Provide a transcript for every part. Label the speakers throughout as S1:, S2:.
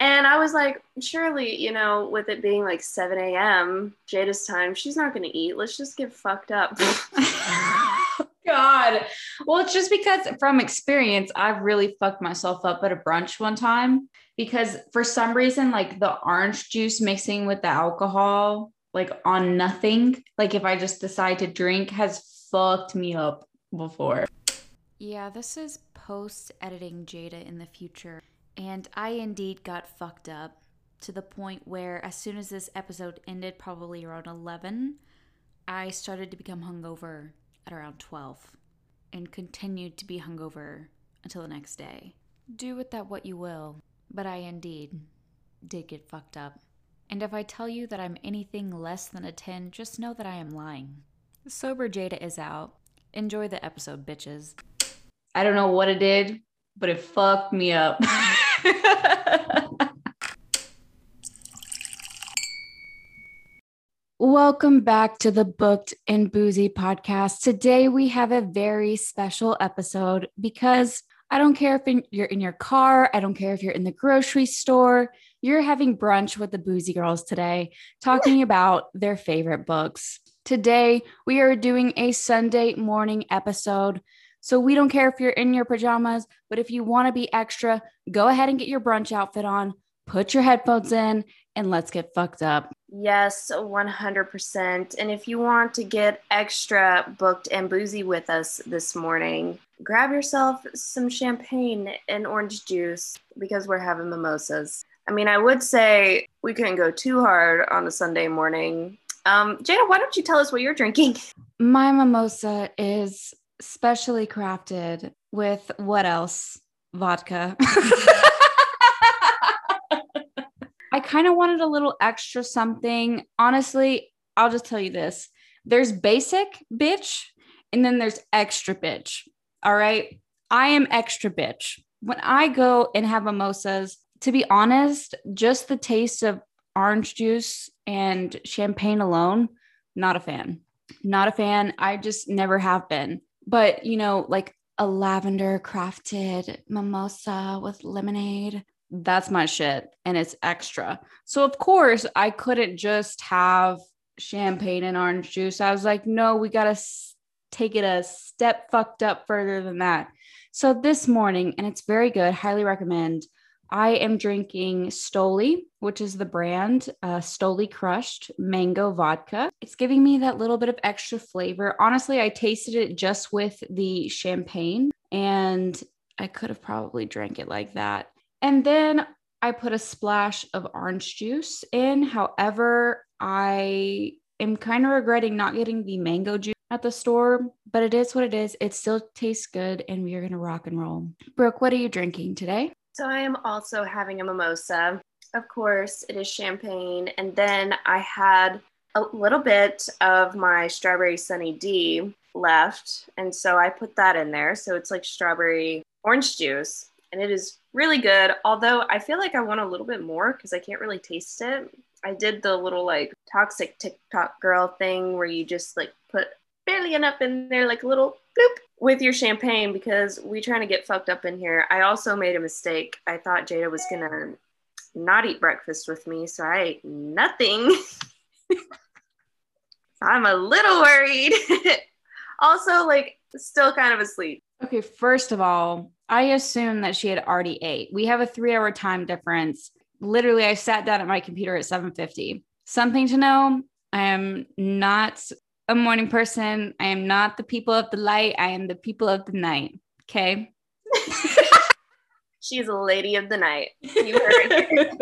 S1: And I was like, surely, you know, with it being like 7 a.m., Jada's time, she's not going to eat. Let's just get fucked up.
S2: God. Well, it's just because from experience, I've really fucked myself up at a brunch one time because for some reason, like the orange juice mixing with the alcohol, like on nothing, like if I just decide to drink, has fucked me up before.
S3: Yeah, this is post editing Jada in the future. And I indeed got fucked up to the point where, as soon as this episode ended, probably around 11, I started to become hungover at around 12 and continued to be hungover until the next day. Do with that what you will, but I indeed did get fucked up. And if I tell you that I'm anything less than a 10, just know that I am lying. Sober Jada is out. Enjoy the episode, bitches.
S2: I don't know what it did, but it fucked me up. Welcome back to the Booked and Boozy podcast. Today we have a very special episode because I don't care if you're in your car, I don't care if you're in the grocery store, you're having brunch with the Boozy Girls today, talking about their favorite books. Today we are doing a Sunday morning episode. So we don't care if you're in your pajamas, but if you want to be extra, go ahead and get your brunch outfit on, put your headphones in, and let's get fucked up.
S1: Yes, 100%. And if you want to get extra booked and boozy with us this morning, grab yourself some champagne and orange juice because we're having mimosas. I mean, I would say we couldn't go too hard on a Sunday morning. Um, Jada, why don't you tell us what you're drinking?
S2: My mimosa is specially crafted with what else? Vodka. I kind of wanted a little extra something. Honestly, I'll just tell you this there's basic bitch, and then there's extra bitch. All right. I am extra bitch. When I go and have mimosas, to be honest, just the taste of orange juice and champagne alone, not a fan. Not a fan. I just never have been. But, you know, like a lavender crafted mimosa with lemonade, that's my shit and it's extra. So of course I couldn't just have champagne and orange juice. I was like, no, we got to s- take it a step fucked up further than that. So this morning, and it's very good, highly recommend. I am drinking Stoli, which is the brand uh, Stoli Crushed Mango Vodka. It's giving me that little bit of extra flavor. Honestly, I tasted it just with the champagne, and I could have probably drank it like that. And then I put a splash of orange juice in. However, I am kind of regretting not getting the mango juice at the store, but it is what it is. It still tastes good, and we are going to rock and roll. Brooke, what are you drinking today?
S1: So I am also having a mimosa. Of course, it is champagne. And then I had a little bit of my strawberry sunny D left. And so I put that in there. So it's like strawberry orange juice. And it is really good. Although I feel like I want a little bit more because I can't really taste it. I did the little like toxic TikTok girl thing where you just like put barely enough in there, like a little bloop with your champagne because we trying to get fucked up in here. I also made a mistake. I thought Jada was gonna not eat breakfast with me, so I ate nothing. I'm a little worried. also, like, still kind of asleep.
S2: Okay, first of all, I assume that she had already ate. We have a three hour time difference. Literally, I sat down at my computer at 7:50. Something to know: I am not a morning person. I am not the people of the light. I am the people of the night. Okay.
S1: She's a lady of the night. You heard.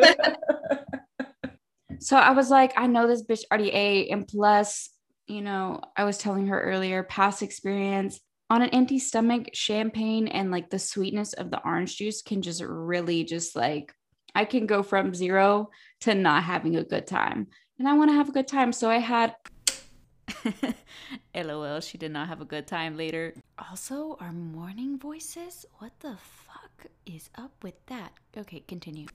S2: so I was like, I know this bitch already ate, and plus, you know, I was telling her earlier, past experience on an empty stomach, champagne and like the sweetness of the orange juice can just really just like I can go from zero to not having a good time. And I want to have a good time. So I had
S3: LOL, she did not have a good time later. Also, our morning voices? What the fuck is up with that? Okay, continue.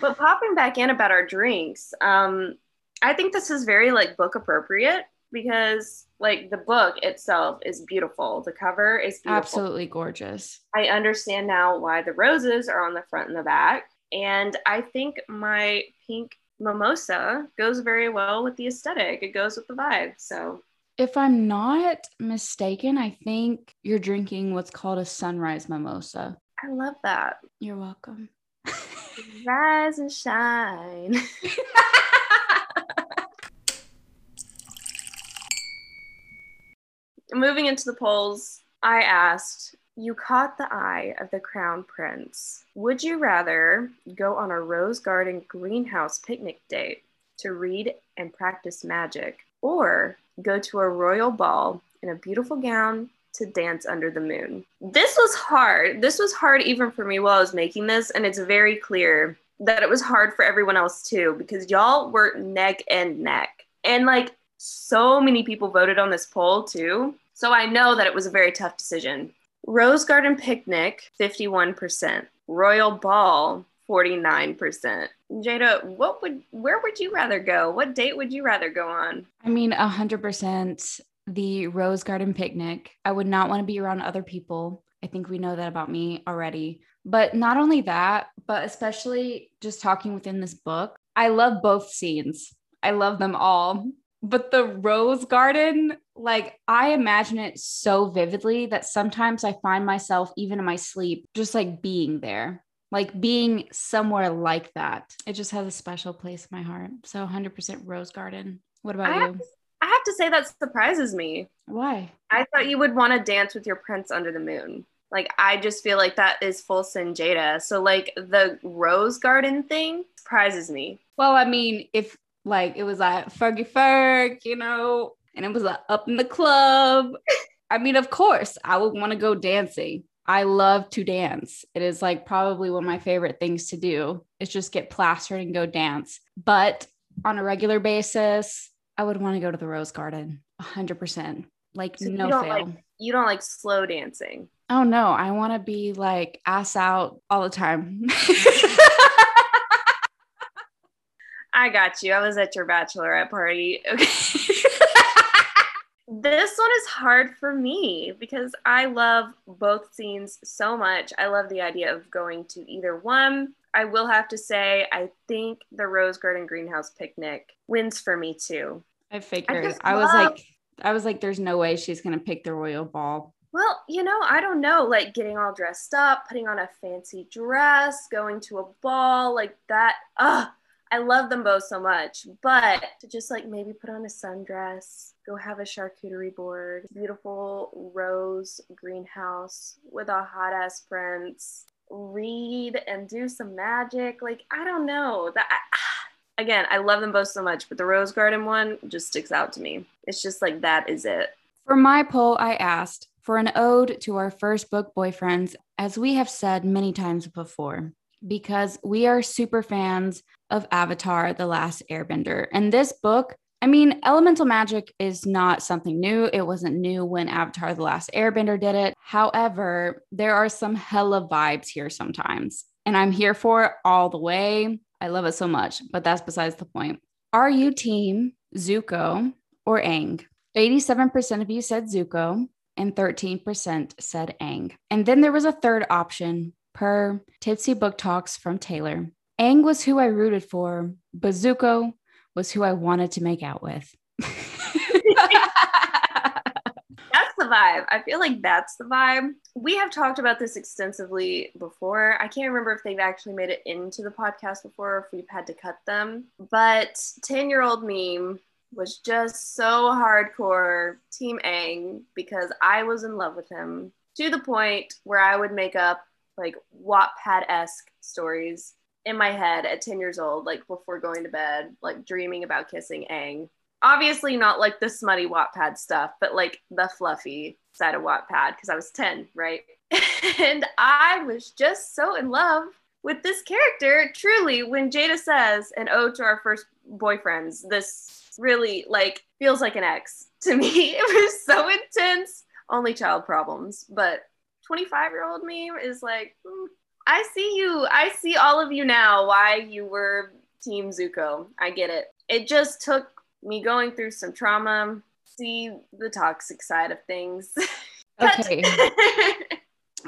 S1: But popping back in about our drinks, um, I think this is very like book appropriate because like the book itself is beautiful. The cover is beautiful.
S2: absolutely gorgeous.
S1: I understand now why the roses are on the front and the back. And I think my pink mimosa goes very well with the aesthetic. It goes with the vibe. So
S2: if I'm not mistaken, I think you're drinking what's called a sunrise mimosa.
S1: I love that.
S2: You're welcome.
S1: Rise and shine. Moving into the polls, I asked, You caught the eye of the crown prince. Would you rather go on a rose garden greenhouse picnic date to read and practice magic, or go to a royal ball in a beautiful gown to dance under the moon? This was hard. This was hard even for me while I was making this, and it's very clear that it was hard for everyone else too because y'all were neck and neck. And like so many people voted on this poll too. So I know that it was a very tough decision. Rose Garden Picnic, 51%. Royal Ball, 49%. Jada, what would where would you rather go? What date would you rather go on?
S2: I mean, 100% the Rose Garden Picnic. I would not want to be around other people. I think we know that about me already. But not only that, but especially just talking within this book, I love both scenes. I love them all. But the rose garden, like I imagine it so vividly that sometimes I find myself, even in my sleep, just like being there, like being somewhere like that. It just has a special place in my heart. So 100% rose garden. What about
S1: I
S2: you?
S1: have, I have to say that surprises me.
S2: Why?
S1: I thought you would want to dance with your prince under the moon. Like I just feel like that is full sin Jada. So like the rose garden thing surprises me.
S2: Well, I mean, if like it was like Fergie Ferg, you know, and it was like up in the club. I mean, of course, I would want to go dancing. I love to dance. It is like probably one of my favorite things to do is just get plastered and go dance. But on a regular basis, I would want to go to the Rose Garden 100%. Like,
S1: So
S2: no
S1: you
S2: fail.
S1: like you don't like slow dancing.
S2: oh, no. I want to be like ass out all the time.
S1: I got you. I was at your bachelorette party. Okay. this one is hard for me because I love both scenes so much. I love the idea of going to either one. I will have to say, I think the Rose Garden Greenhouse picnic wins for me too.
S2: I figured.
S1: just
S2: I was
S1: love-
S2: like, I was like, there's no way she's gonna pick the royal ball.
S1: Well, you know, I don't know, like getting all dressed up, putting on a fancy dress, going to a ball, like that. Ugh, I love them both so much. But to just like maybe put on a sundress, go have a charcuterie board, beautiful rose greenhouse with a hot ass prince, read and do some magic. Like, I don't know. That again, I love them both so much, but the rose garden one just sticks out to me. It's just like that is it.
S2: For my poll, I asked for an ode to our first book boyfriends, as we have said many times before, because we are super fans of Avatar The Last Airbender. And this book, I mean, elemental magic is not something new. It wasn't new when Avatar The Last Airbender did it. However, there are some hella vibes here sometimes, and I'm here for it all the way. I love it so much, but that's besides the point. Are you team Zuko or Aang? 87% of you said Zuko and 13% said Aang. And then there was a third option per Tipsy Book Talks from Taylor. Aang was who I rooted for, but Zuko was who I wanted to make out with.
S1: That's the vibe. I feel like that's the vibe. We have talked about this extensively before. I can't remember if they've actually made it into the podcast before or if we've had to cut them. But 10 year old meme was just so hardcore Team Aang because I was in love with him to the point where I would make up like Wattpad esque stories in my head at 10 years old, like before going to bed, like dreaming about kissing Aang obviously not like the smutty Wattpad stuff, but like the fluffy side of Wattpad because I was 10, right? and I was just so in love with this character. Truly, when Jada says an ode to our first boyfriends, this really like feels like an ex to me. It was so intense. Only child problems, but 25 year old me is like, "Hmm, I see you. I see all of you now. Why you were Team Zuko. I get it. It just took me going through some trauma, see the toxic side of things.
S2: Okay.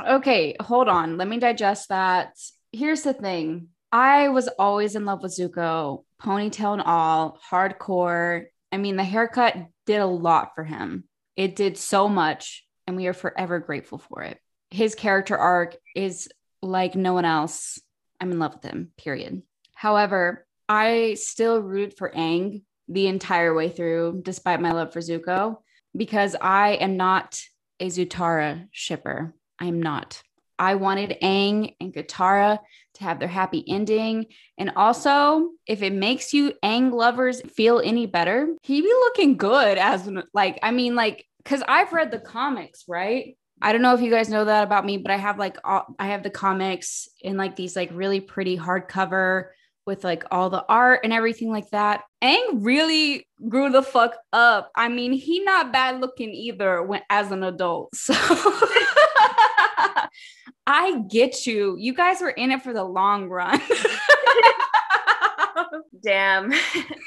S2: Okay, hold on. Let me digest that. Here's the thing I was always in love with Zuko, ponytail and all, hardcore. I mean, the haircut did a lot for him. It did so much, and we are forever grateful for it. His character arc is like no one else. I'm in love with him, period. However, I still rooted for Aang the entire way through, despite my love for Zuko, because I am not a Zutara shipper. I'm not. I wanted Aang and Katara to have their happy ending. And also, if it makes you Aang lovers feel any better, he be looking good as like, I mean, like, because I've read the comics, right? I don't know if you guys know that about me, but I have like all, I have the comics in like these like really pretty hardcover with like all the art and everything like that. Aang really grew the fuck up. I mean, he not bad looking either when as an adult. So I get you. You guys were in it for the long run.
S1: Damn.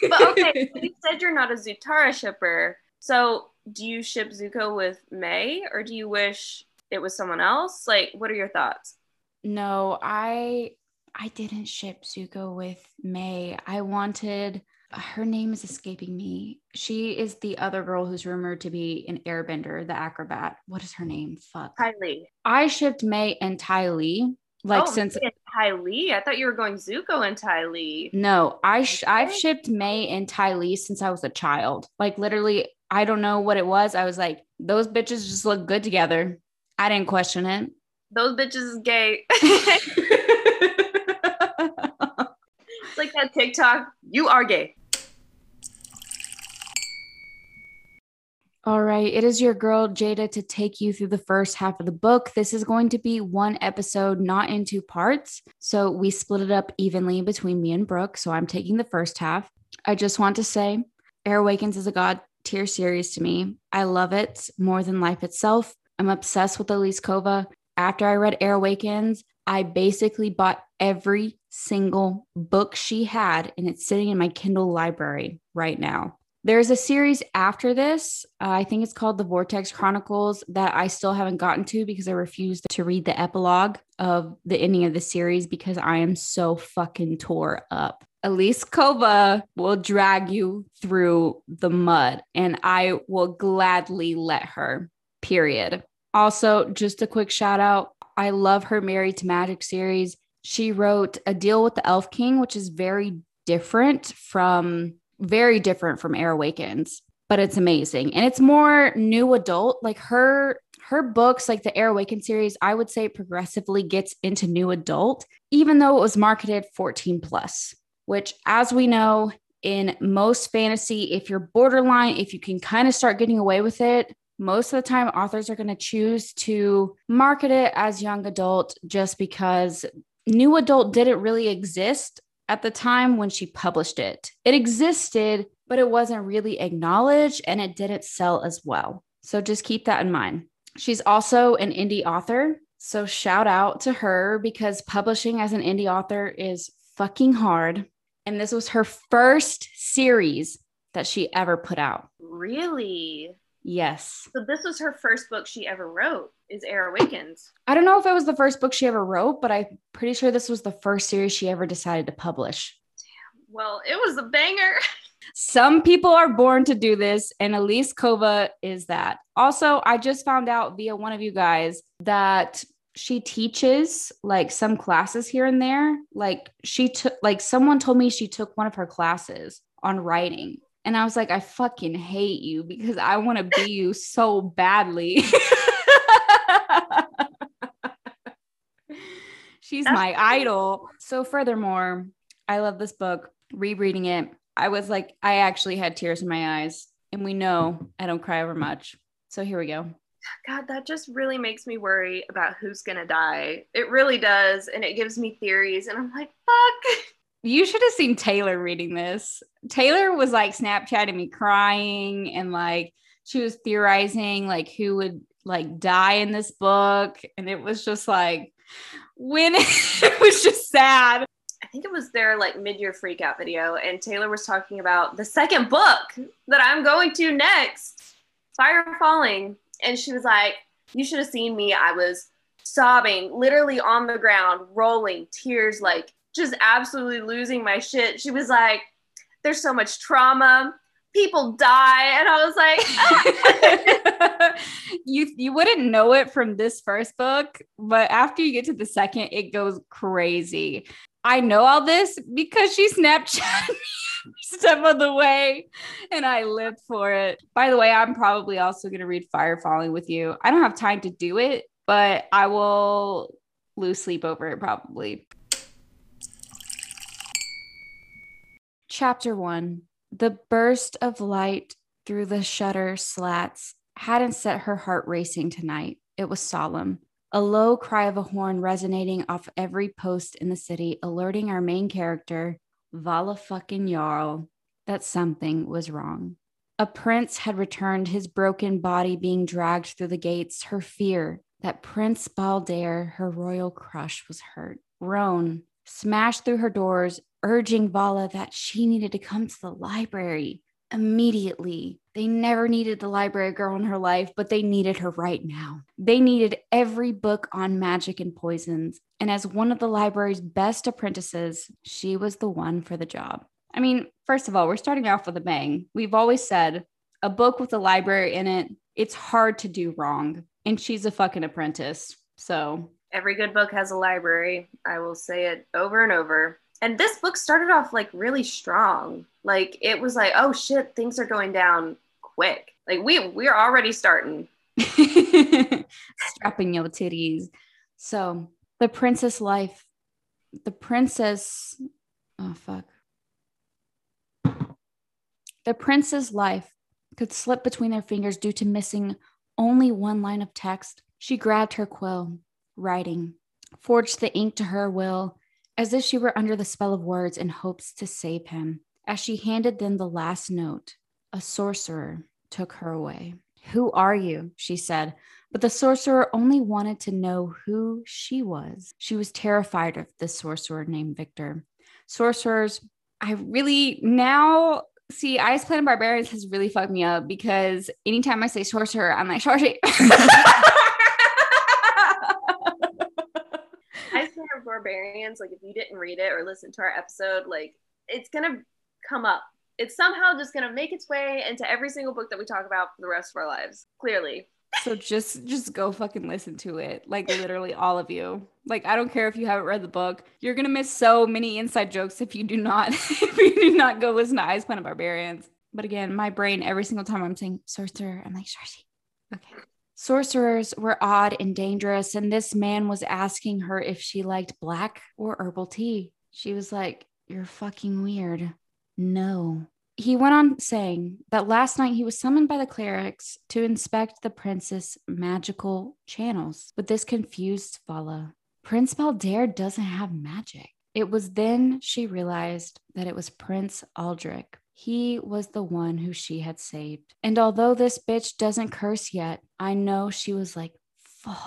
S1: but okay, you said you're not a Zutara shipper. So do you ship Zuko with Mai or do you wish it was someone else? Like, what are your thoughts?
S2: No, I I didn't ship Zuko with Mai. I wanted her name is escaping me. She is the other girl who's rumored to be an airbender, the acrobat. What is her name? Fuck.
S1: Ty Lee.
S2: I shipped Mai and Ty Lee. Like
S1: oh,
S2: since
S1: Ty Lee, I thought you were going Zuko and Ty Lee.
S2: No, I sh- I've shipped Mai and Ty Lee since I was a child. Like literally, I don't know what it was. I was like, those bitches just look good together. I didn't question it.
S1: Those bitches is gay. it's like that TikTok. You are gay.
S2: All right, it is your girl Jada to take you through the first half of the book. This is going to be one episode, not in two parts. So we split it up evenly between me and Brooke. So I'm taking the first half. I just want to say, Air Awakens is a god tier series to me. I love it more than life itself. I'm obsessed with Elise Kova. After I read Air Awakens, I basically bought every single book she had, and it's sitting in my Kindle library right now. There's a series after this. Uh, I think it's called The Vortex Chronicles that I still haven't gotten to because I refused to read the epilogue of the ending of the series because I am so fucking tore up. Elise Kova will drag you through the mud and I will gladly let her, period. Also, just a quick shout out I love her Married to Magic series. She wrote A Deal with the Elf King, which is very different from very different from Air Awakens, but it's amazing. And it's more new adult. Like her her books, like the Air Awakens series, I would say progressively gets into new adult, even though it was marketed 14 plus, which as we know, in most fantasy, if you're borderline, if you can kind of start getting away with it, most of the time authors are going to choose to market it as young adult just because new adult didn't really exist at the time when she published it. It existed, but it wasn't really acknowledged and it didn't sell as well. So just keep that in mind. She's also an indie author. So shout out to her because publishing as an indie author is fucking hard. And this was her first series that she ever put out.
S1: Really?
S2: Yes.
S1: So this was her first book she ever wrote is Air Awakens.
S2: I don't know if it was the first book she ever wrote, but I'm pretty sure this was the first series she ever decided to publish.
S1: Damn. Well, it was a banger.
S2: Some people are born to do this, and Elise Kova is that. Also, I just found out via one of you guys that she teaches like some classes here and there. Like she took, like someone told me she took one of her classes on writing. And I was like, I fucking hate you because I want to be you so badly. She's That's my idol. So, furthermore, I love this book. Rereading it, I was like, I actually had tears in my eyes. And we know I don't cry over much. So, here we go.
S1: God, that just really makes me worry about who's going to die. It really does. And it gives me theories. And I'm like, fuck.
S2: You should have seen Taylor reading this. Taylor was like Snapchatting me crying and like she was theorizing like who would like die in this book. And it was just like, when it was just sad.
S1: I think it was their like mid-year freak out video, and Taylor was talking about the second book that I'm going to next, Fire Falling. And she was like, You should have seen me. I was sobbing, literally on the ground, rolling, tears like just absolutely losing my shit. She was like, There's so much trauma. People die. And I was
S2: like, oh. you you wouldn't know it from this first book, but after you get to the second, it goes crazy. I know all this because she Snapchat step of the way and I lived for it. By the way, I'm probably also going to read Fire Falling with you. I don't have time to do it, but I will lose sleep over it probably. Chapter 1 The burst of light through the shutter slats hadn't set her heart racing tonight. It was solemn. A low cry of a horn resonating off every post in the city, alerting our main character, Vhalla fucking Jarl, that something was wrong. A prince had returned, his broken body being dragged through the gates. Her fear that Prince Baldair, her royal crush, was hurt. Roan smashed through her doors, urging Vala that she needed to come to the library immediately. They never needed the library girl in her life, but they needed her right now. They needed every book on magic and poisons. And as one of the library's best apprentices, she was the one for the job. I mean, first of all, we're starting off with a bang. We've always said a book with a library in it, it's hard to do wrong. And she's a fucking apprentice. So
S1: every good book has a library. I will say it over and over. And this book started off like really strong. Like it was like, oh shit, things are going down quick. Like we we're already starting.
S2: Strapping your titties. So the princess life, the princess, oh fuck. The princess life could slip between their fingers due to missing only one line of text. She grabbed her quill, writing, forged the ink to her will, as if she were under the spell of words in hopes to save him. As she handed them the last note, a sorcerer took her away. Who are you? she said. But the sorcerer only wanted to know who she was. She was terrified of this sorcerer named Victor. Sorcerers, I really now see Ice Planet Barbarians has really fucked me up because anytime I say sorcerer, I'm like sorcerer.
S1: Barbarians, like if you didn't read it or listen to our episode, like it's gonna come up. It's somehow just gonna make its way into every single book that we talk about for the rest of our lives. Clearly.
S2: So just just go fucking listen to it. Like literally all of you. Like I don't care if you haven't read the book. You're gonna miss so many inside jokes if you do not if you do not go listen to Ice Planet Barbarians. But again, my brain every single time I'm saying sorcerer, I'm like sorcery. Okay. Sorcerers were odd and dangerous, and this man was asking her if she liked black or herbal tea. She was like, You're fucking weird. No. He went on saying that last night he was summoned by the clerics to inspect the prince's magical channels. But this confused Vhalla. Prince Baldair doesn't have magic. It was then she realized that it was Prince Aldrich. He was the one who she had saved. And although this bitch doesn't curse yet, I know she was like, fuck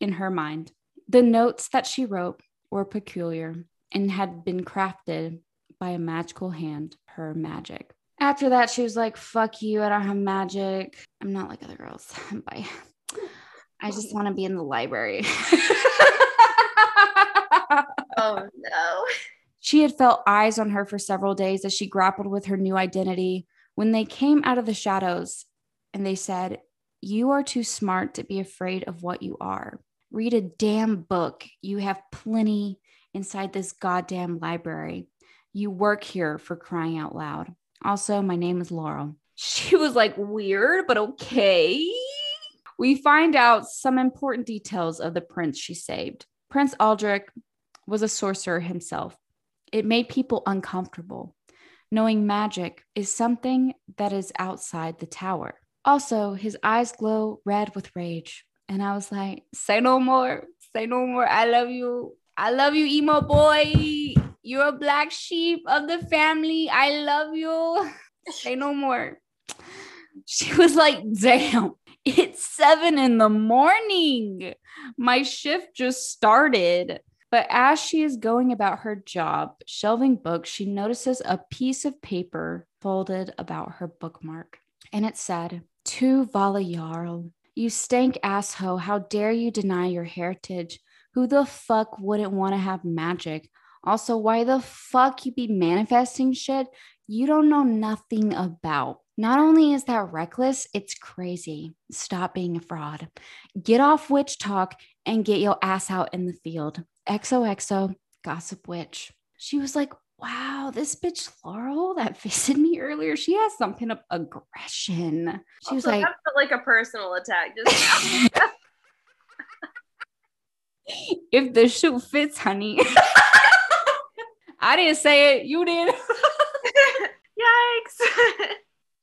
S2: in her mind. The notes that she wrote were peculiar and had been crafted by a magical hand, her magic. After that, she was like, fuck you, I don't have magic. I'm not like other girls. Bye. I just want to be in the library.
S1: oh no.
S2: She had felt eyes on her for several days as she grappled with her new identity. When they came out of the shadows and they said, You are too smart to be afraid of what you are. Read a damn book. You have plenty inside this goddamn library. You work here for crying out loud. Also, my name is Larel. She was like, weird, but okay. We find out some important details of the prince she saved. Prince Aldrich was a sorcerer himself. It made people uncomfortable. Knowing magic is something that is outside the tower. Also, his eyes glow red with rage. And I was like, say no more, say no more. I love you. I love you, emo boy. You're a black sheep of the family. I love you. Say no more. She was like, damn, it's seven in the morning. My shift just started. But as she is going about her job, shelving books, she notices a piece of paper folded about her bookmark. And it said, To Vhalla Jarl, you stank asshole, how dare you deny your heritage? Who the fuck wouldn't want to have magic? Also, why the fuck you be manifesting shit you don't know nothing about? Not only is that reckless, it's crazy. Stop being a fraud. Get off witch talk and get your ass out in the field. XOXO, gossip witch. She was like, wow, this bitch Laurel that visited me earlier, she has some kind of aggression. She was like,
S1: like a personal attack. Just
S2: if the shoe fits, honey. I didn't say it, you did.
S1: yikes.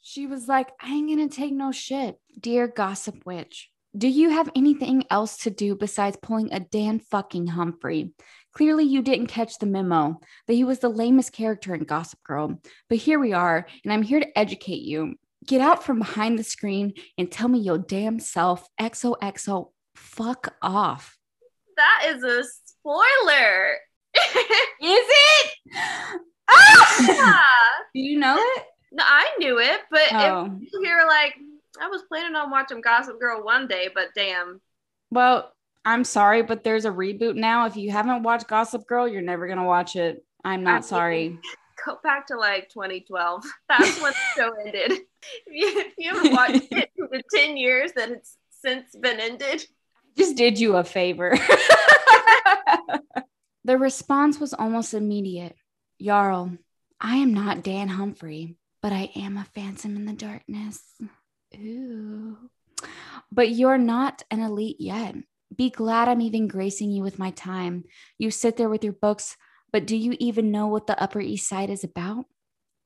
S2: She was like, I ain't gonna take no shit. Dear gossip witch, do you have anything else to do besides pulling a Dan fucking Humphrey? Clearly, you didn't catch the memo that he was the lamest character in Gossip Girl. But here we are, and I'm here to educate you. Get out from behind the screen and tell me your damn self, XOXO, fuck off.
S1: that is a spoiler.
S2: Is it? Ah!
S1: yeah.
S2: Do you know it?
S1: No, I knew it, but
S2: Oh.
S1: if you hear like, I was planning on watching Gossip Girl one day, but damn.
S2: Well, I'm sorry, but there's a reboot now. If you haven't watched Gossip Girl, you're never gonna watch it. I'm not
S1: mean-
S2: sorry.
S1: Go back to like 2012. That's when the show ended. If you, if you haven't watched it for the 10 years that it's since been ended,
S2: Just did you a favor. the response was almost immediate. Jarl, I am not Dan Humphrey, but I am a phantom in the darkness. Ooh. But you're not an elite yet. Be glad I'm even gracing you with my time. You sit there with your books, but do you even know what the Upper East Side is about?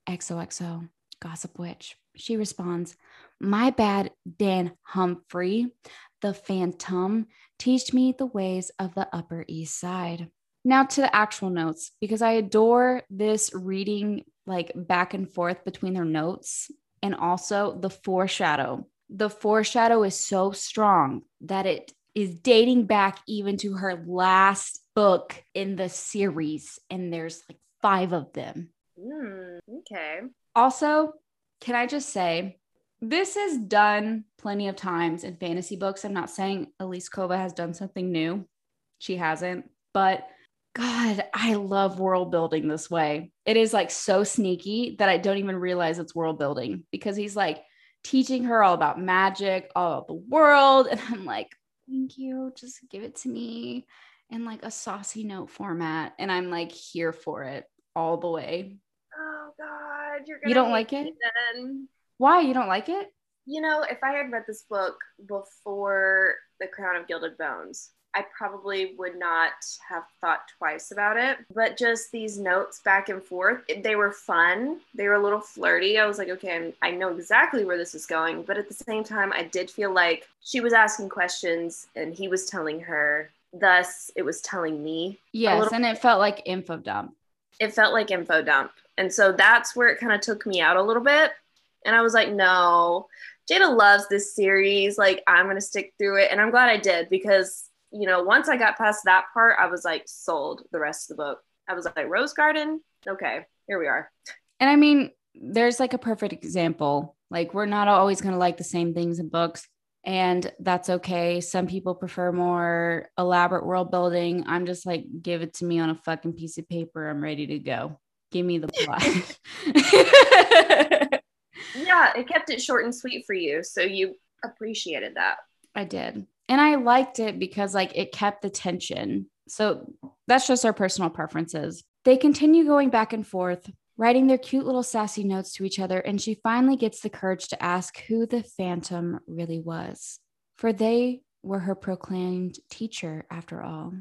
S2: XOXO, Gossip Witch. She responds, My bad, Dan Humphrey, the Phantom. Teach me the ways of the Upper East Side. Now to the actual notes, because I adore this reading like back and forth between their notes and also the foreshadow. The foreshadow is so strong that it is dating back even to her last book in the series, and there's like five of them.
S1: Hmm, okay.
S2: Also, can I just say, this is done plenty of times in fantasy books. I'm not saying Elise Kova has done something new. She hasn't, but God, I love world building this way. It is like so sneaky that I don't even realize it's world building because he's like teaching her all about magic, all about the world. And I'm like, thank you. Just give it to me in like a saucy note format. And I'm like here for it all the way.
S1: Oh God, you're gonna
S2: don't like it?
S1: Then.
S2: Why? You don't like it?
S1: You know, if I had read this book before The Crown of Gilded Bones, I probably would not have thought twice about it. But just these notes back and forth, they were fun. They were a little flirty. I was like, okay, I'm- I know exactly where this is going. But at the same time, I did feel like she was asking questions and he was telling her. Thus, it was telling me.
S2: Yes,
S1: little-
S2: and it felt like info dump.
S1: It felt like info dump. And so that's where it kind of took me out a little bit. And I was like, no, Jada loves this series. Like, I'm going to stick through it. And I'm glad I did because, you know, once I got past that part, I was like, sold the rest of the book. I was like, Rose Garden? Okay, here we are.
S2: And I mean, there's like a perfect example. Like, we're not always going to like the same things in books, and that's okay. Some people prefer more elaborate world building. I'm just like, give it to me on a fucking piece of paper. I'm ready to go. Give me the plot.
S1: Yeah, it kept it short and sweet for you. So you appreciated that.
S2: I did. And I liked it because like it kept the tension. So that's just our personal preferences. They continue going back and forth, writing their cute little sassy notes to each other, and she finally gets the courage to ask who the phantom really was. For they were her proclaimed teacher after all.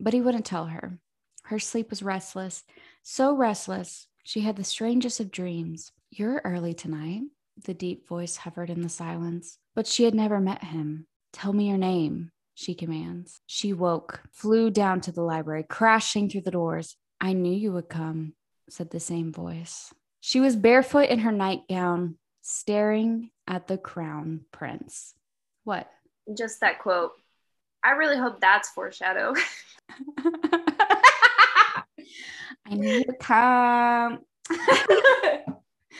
S2: But he wouldn't tell her. Her sleep was restless, so restless, she had the strangest of dreams. You're early tonight, the deep voice hovered in the silence, but she had never met him. Tell me your name, she commands. She woke, flew down to the library, crashing through the doors. I knew you would come, said the same voice. She was barefoot in her nightgown, staring at the crown prince. What?
S1: Just that quote. I really hope that's foreshadow.
S2: I knew you would come.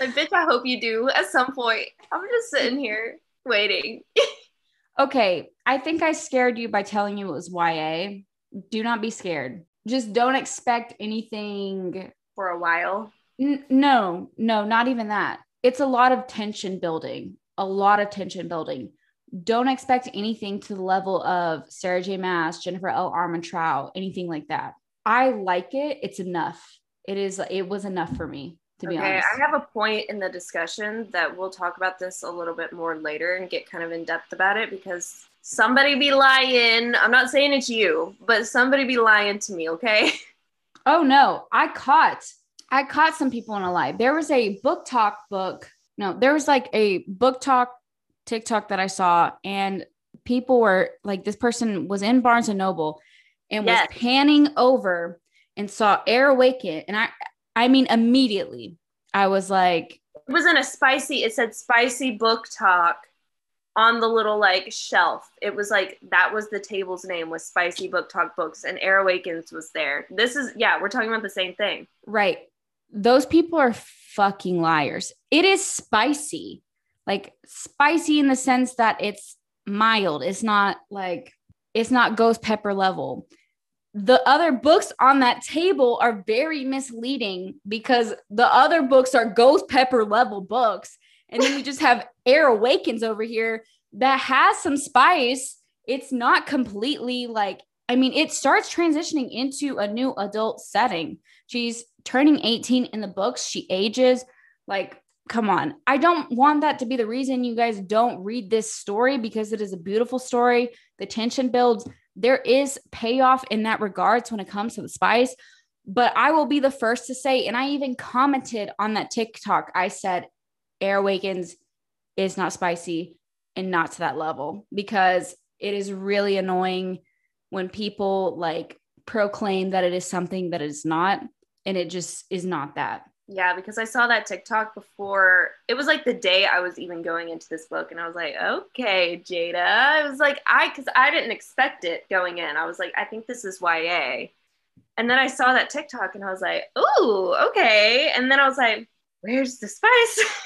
S1: like, bitch, I hope you do at some point. I'm just sitting here waiting.
S2: Okay, I think I scared you by telling you it was YA. Do not be scared. Just don't expect anything
S1: for a while.
S2: N- no, no, not even that. It's a lot of tension building, a lot of tension building. Don't expect anything to the level of Sarah J. Maas, Jennifer L. Armentrout, anything like that. I like it. It's enough. It is. It was enough for me to be
S1: okay,
S2: honest.
S1: I have a point in the discussion that we'll talk about this a little bit more later and get kind of in depth about it because somebody be lying. I'm not saying it's you, but somebody be lying to me, okay?
S2: Oh no, I caught I caught some people in a lie. There was a book talk book. No, there was like a BookTok TikTok that I saw, and people were like, this person was in Barnes and Noble and
S1: Yes.
S2: was panning over and saw Air Awaken. And I I mean immediately I was like,
S1: It wasn't a spicy, it said spicy book talk on the little like shelf. It was like that was the table's name was Spicy Book Talk Books and Air Awakens was there. This is yeah, we're talking about the same thing.
S2: right. Those people are fucking liars. It is spicy. Like spicy in the sense that it's mild. It's not like it's not ghost pepper level. The other books on that table are very misleading because the other books are ghost pepper level books. And then we just have Air Awakens over here that has some spice. It's not completely like, I mean, it starts transitioning into a new adult setting. She's turning 18 in the books. She ages. Like, come on. I don't want that to be the reason you guys don't read this story because it is a beautiful story. The tension builds. There is payoff in that regards when it comes to the spice. But I will be the first to say, and I even commented on that TikTok. I said, Air Awakens is not spicy and not to that level because it is really annoying when people like proclaim that it is something that it's not and it just is not that.
S1: Yeah, because I saw that TikTok before. It was like the day I was even going into this book, and I was like, okay, Jada. I was like, I, because I didn't expect it going in. I was like, I think this is YA. And then I saw that TikTok, and I was like, ooh, okay. And then I was like, where's the spice?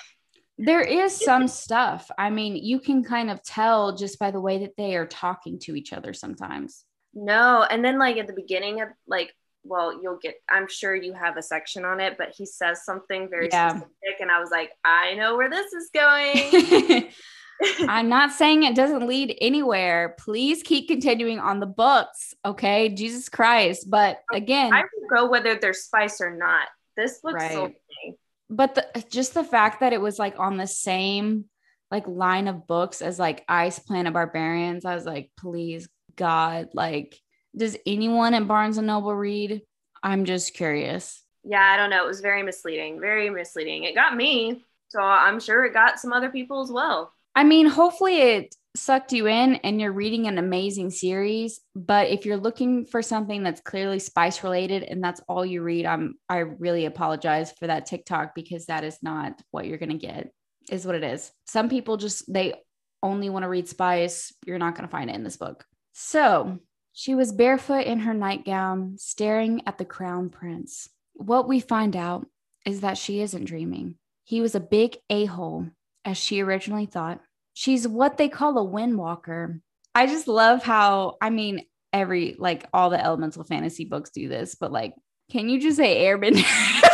S2: There is some stuff. I mean, you can kind of tell just by the way that they are talking to each other sometimes.
S1: no. And then, like, at the beginning of, like, well, you'll get, I'm sure you have a section on it, but he says something very
S2: Yeah.
S1: specific. And I was like, I know where this is going.
S2: I'm not saying it doesn't lead anywhere. Please keep continuing on the books. Okay. Jesus Christ. But again,
S1: I will go whether there's spice or not. This book
S2: Right.
S1: me.
S2: but the, just the fact that it was like on the same like line of books as like Ice Planet Barbarians, I was like, please God, like, does anyone at Barnes and Noble read? I'm just curious.
S1: Yeah, I don't know. It was very misleading. Very misleading. It got me. So I'm sure it got some other people as well.
S2: I mean, hopefully it sucked you in and you're reading an amazing series. But if you're looking for something that's clearly spice related and that's all you read, I'm I really apologize for that TikTok because that is not what you're gonna get, is what it is. Some people just they only want to read spice. You're not gonna find it in this book. So she was barefoot in her nightgown, staring at the crown prince. What we find out is that she isn't dreaming. He was a big a-hole as she originally thought. She's what they call a windwalker. I just love how, I mean, every like all the elemental fantasy books do this, but like, can you just say airbender?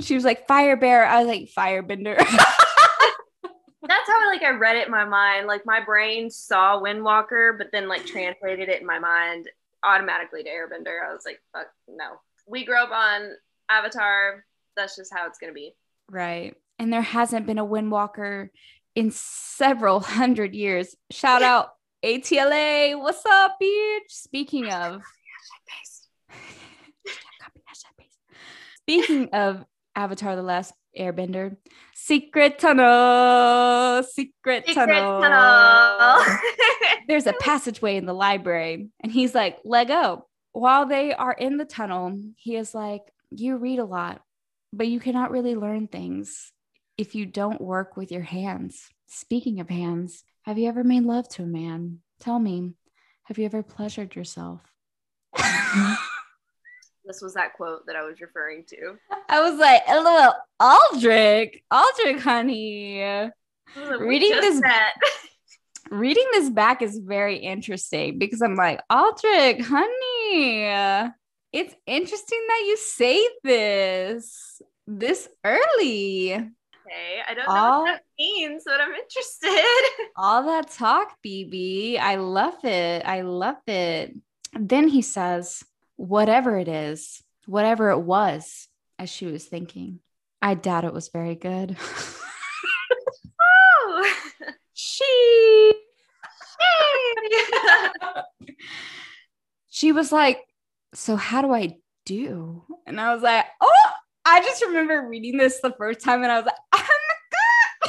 S2: She was like, fire bear. I was like, firebender.
S1: That's how like I read it in my mind. Like my brain saw Windwalker, but then like translated it in my mind automatically to Airbender. I was like, fuck no. We grew up on Avatar. That's just how it's gonna be.
S2: right. And there hasn't been a windwalker in several hundred years. Shout out ATLA. What's up, bitch? Speaking of, Speaking of Avatar The Last Airbender, Secret Tunnel, Secret,
S1: Secret
S2: Tunnel.
S1: tunnel.
S2: There's a passageway in the library, and he's like, let go. While they are in the tunnel, he is like, You read a lot, but you cannot really learn things if you don't work with your hands. Speaking of hands, have you ever made love to a man? Tell me, have you ever pleasured yourself?
S1: this was that quote that I was referring to.
S2: I was like, LOL, Aldrich, Aldrich, honey.
S1: Like,
S2: Reading this- reading this back is very interesting because I'm like, Aldrich, honey, it's interesting that you say this this early.
S1: Okay, I don't know all, what that means, but I'm interested.
S2: all that talk, BB. I love it. I love it. Then he says, whatever it is, whatever it was, as she was thinking, I doubt it was very good. oh, she. she was like, So, how do I do? And I was like, Oh, I just remember reading this the first time and I was like, Oh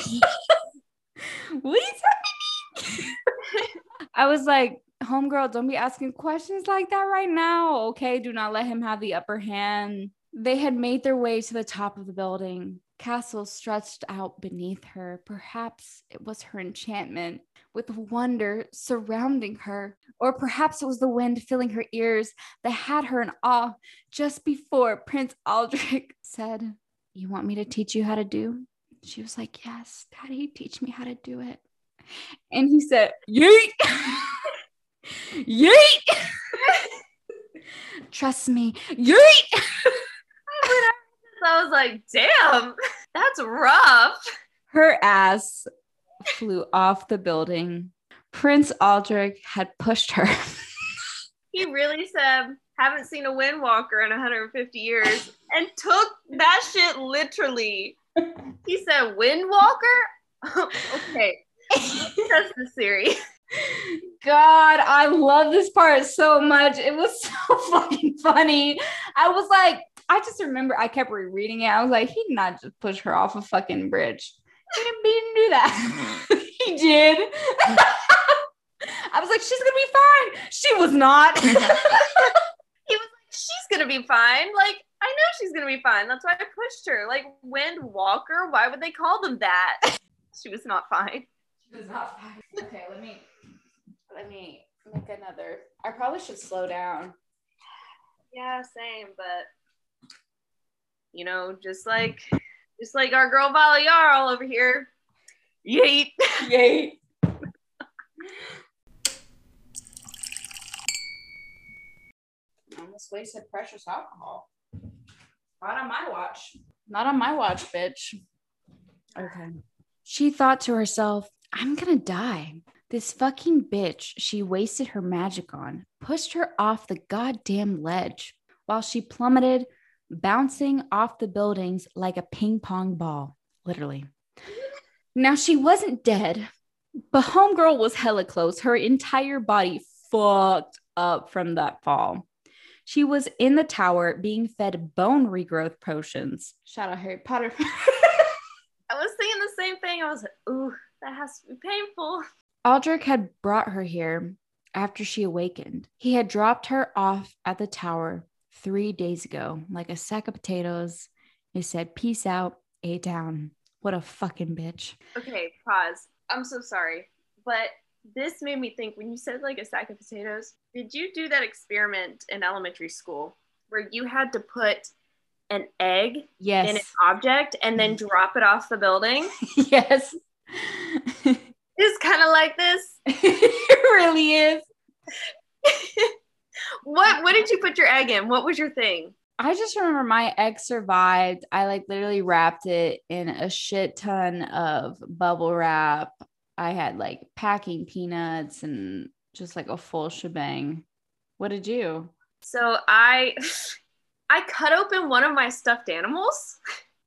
S2: my God. what are you I was like, homegirl, don't be asking questions like that right now. Okay. Do not let him have the upper hand. They had made their way to the top of the building. Castle stretched out beneath her. Perhaps it was her enchantment with wonder surrounding her, or perhaps it was the wind filling her ears that had her in awe just before Prince Aldrik said, You want me to teach you how to do? She was like, Yes, Daddy, teach me how to do it. And he said, Yeet! Yeet! Trust me. Yeet!
S1: I was like, damn, that's rough.
S2: Her ass flew off the building. Prince Aldrik had pushed her.
S1: he really said, haven't seen a windwalker in 150 years and took that shit literally. He said, windwalker? okay. That's the series.
S2: God, I love this part so much. It was so fucking funny. I was like, I just remember I kept rereading it. I was like, he did not just push her off a fucking bridge. He didn't, he didn't do that. he did. I was like, she's gonna be fine. She was not. he was
S1: like, she's gonna be fine. Like, I know she's gonna be fine. That's why I pushed her. Like, Wind Walker, why would they call them that? she was not fine.
S2: She was not fine. Okay, let me let me make another. I probably should slow down.
S1: Yeah, same, but you know, just like just like our girl Vhalla Yarl all over here. Yeet.
S2: Yeet. almost wasted precious alcohol. Not on my watch. Not on my watch, bitch. Okay. She thought to herself, I'm gonna die. This fucking bitch she wasted her magic on pushed her off the goddamn ledge while she plummeted, bouncing off the buildings like a ping pong ball, literally. Now, she wasn't dead, but Homegirl was hella close. Her entire body fucked up from that fall. She was in the tower being fed bone regrowth potions. Shout out Harry Potter.
S1: I was thinking the same thing. I was like, ooh, that has to be painful.
S2: Aldrik had brought her here after she awakened. He had dropped her off at the tower three days ago, like a sack of potatoes. He said, Peace out, A town. What a fucking bitch.
S1: Okay, pause. I'm so sorry. But this made me think when you said like a sack of potatoes, did you do that experiment in elementary school where you had to put an egg
S2: yes.
S1: in an object and then mm-hmm. drop it off the building?
S2: yes.
S1: It's kind of like this.
S2: it really is.
S1: what what did you put your egg in? What was your thing?
S2: I just remember my egg survived. I like literally wrapped it in a shit ton of bubble wrap. I had like packing peanuts and just like a full shebang. What did you?
S1: So I I cut open one of my stuffed animals.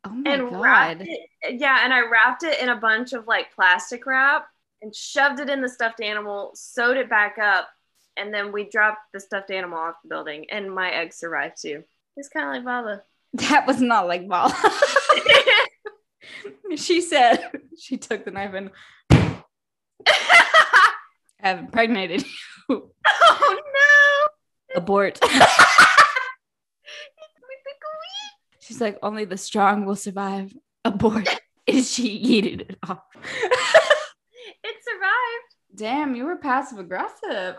S2: Oh my and god.
S1: It, yeah, and I wrapped it in a bunch of like plastic wrap and shoved it in the stuffed animal, sewed it back up, and then we dropped the stuffed animal off the building, and my egg survived too. It's kind of like Vhalla.
S2: That was not like Vhalla. she said she took the knife and have impregnated
S1: you. Oh no!
S2: Abort. She's like, only the strong will survive. Abort. Is she eating it off? Damn, you were passive aggressive.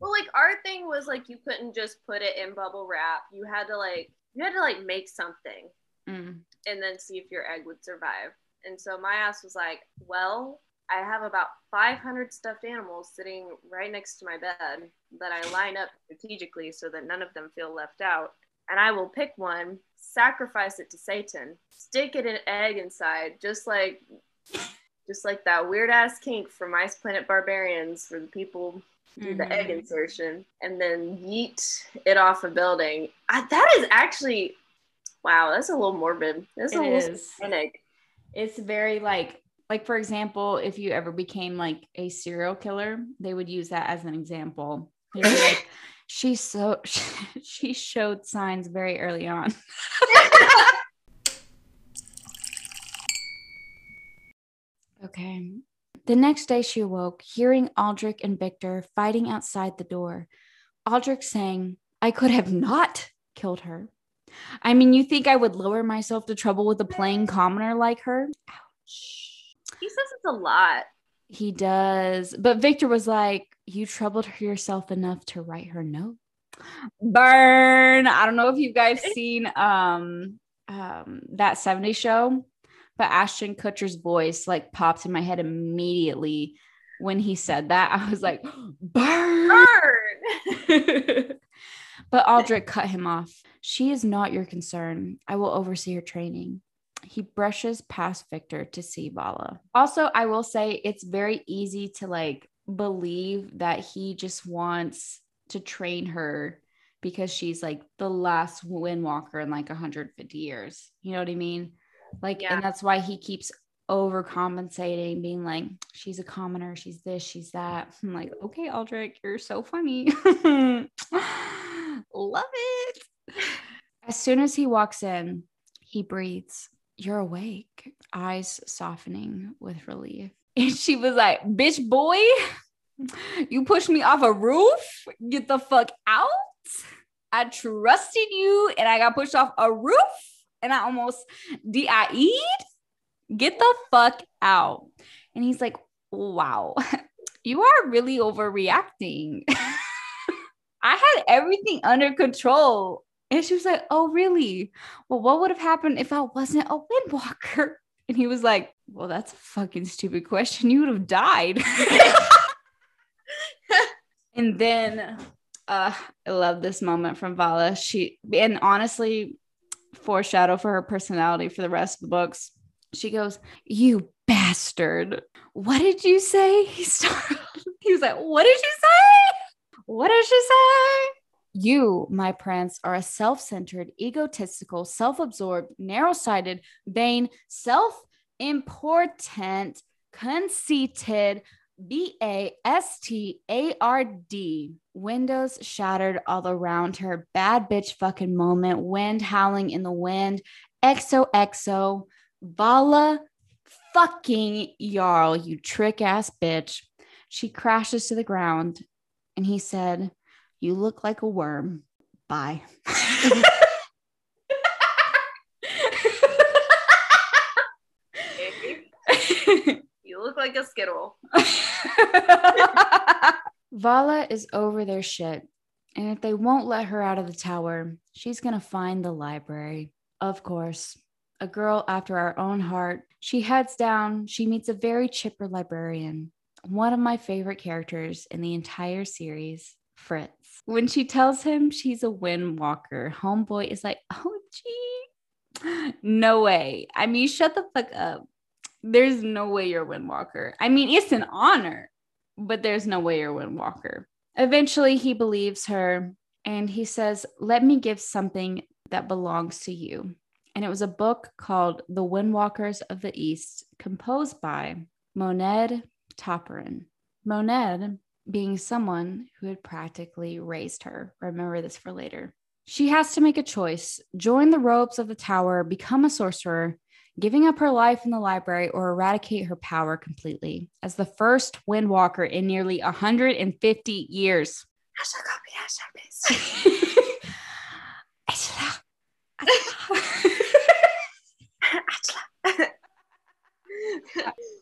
S1: well, like our thing was like you couldn't just put it in bubble wrap. You had to like you had to like make something mm. and then see if your egg would survive. And so my ass was like, well, I have about 500 stuffed animals sitting right next to my bed that I line up strategically so that none of them feel left out. And I will pick one, sacrifice it to Satan, stick it an egg inside, just like just like that weird ass kink from Ice Planet Barbarians where the people do mm-hmm. the egg mm-hmm. insertion and then yeet it off a building. I, that is actually wow, that's a little morbid. That's a little cynic.
S2: It's very like like for example, if you ever became like a serial killer, they would use that as an example. like, she so she showed signs very early on. okay. The next day she awoke, hearing Aldrik and Victor fighting outside the door. Aldrik saying, I could have not killed her. I mean, you think I would lower myself to trouble with a plain commoner like her? Ouch.
S1: He says it's a lot.
S2: He does. But Victor was like, You troubled yourself enough to write her note. Burn. I don't know if you guys seen um um that 70 show, but Ashton Kutcher's voice like popped in my head immediately when he said that. I was like, burn. Burn. but Aldrik cut him off. She is not your concern. I will oversee her training. He brushes past Victor to see Vhalla. Also, I will say it's very easy to like believe that he just wants to train her because she's like the last windwalker in like 150 years. You know what I mean? Like, yeah. and that's why he keeps overcompensating, being like, she's a commoner, she's this, she's that. I'm like, okay, Aldrik, you're so funny. Love it. As soon as he walks in, he breathes, You're awake, eyes softening with relief. And she was like, Bitch, boy, you pushed me off a roof. Get the fuck out. I trusted you and I got pushed off a roof and I almost DIE'd. Get the fuck out. And he's like, Wow, you are really overreacting. I had everything under control. And she was like, Oh, really? Well, what would have happened if I wasn't a windwalker? And he was like, Well, that's a fucking stupid question. You would have died. and then uh, I love this moment from Vhalla. She and honestly, foreshadow for her personality for the rest of the books. She goes, You bastard. What did you say? He started. He was like, What did you say? What did she say? You, my prince, are a self centered, egotistical, self absorbed, narrow sighted, vain, self important, conceited, B A S T A R D. Windows shattered all around her. Bad bitch fucking moment. Wind howling in the wind. XOXO. Vhalla fucking Yarl, you trick ass bitch. She crashes to the ground and he said, You look like a worm. Bye.
S1: you look like a Skittle.
S2: Vhalla is over their shit. And if they won't let her out of the tower, she's to find the library. Of course, a girl after our own heart. She heads down. She meets a very chipper librarian one of my favorite characters in the entire series, Fritz. When she tells him she's a windwalker, Homeboy is like, oh, gee, no way. I mean, shut the fuck up. There's no way you're a windwalker. I mean, it's an honor, but there's no way you're a windwalker. Eventually, he believes her and he says, Let me give something that belongs to you. And it was a book called The Windwalkers of the East, composed by Mohned Topperin. Mohned being someone who had practically raised her. Remember this for later. She has to make a choice join the robes of the tower, become a sorcerer, giving up her life in the library, or eradicate her power completely as the first windwalker in nearly 150 years.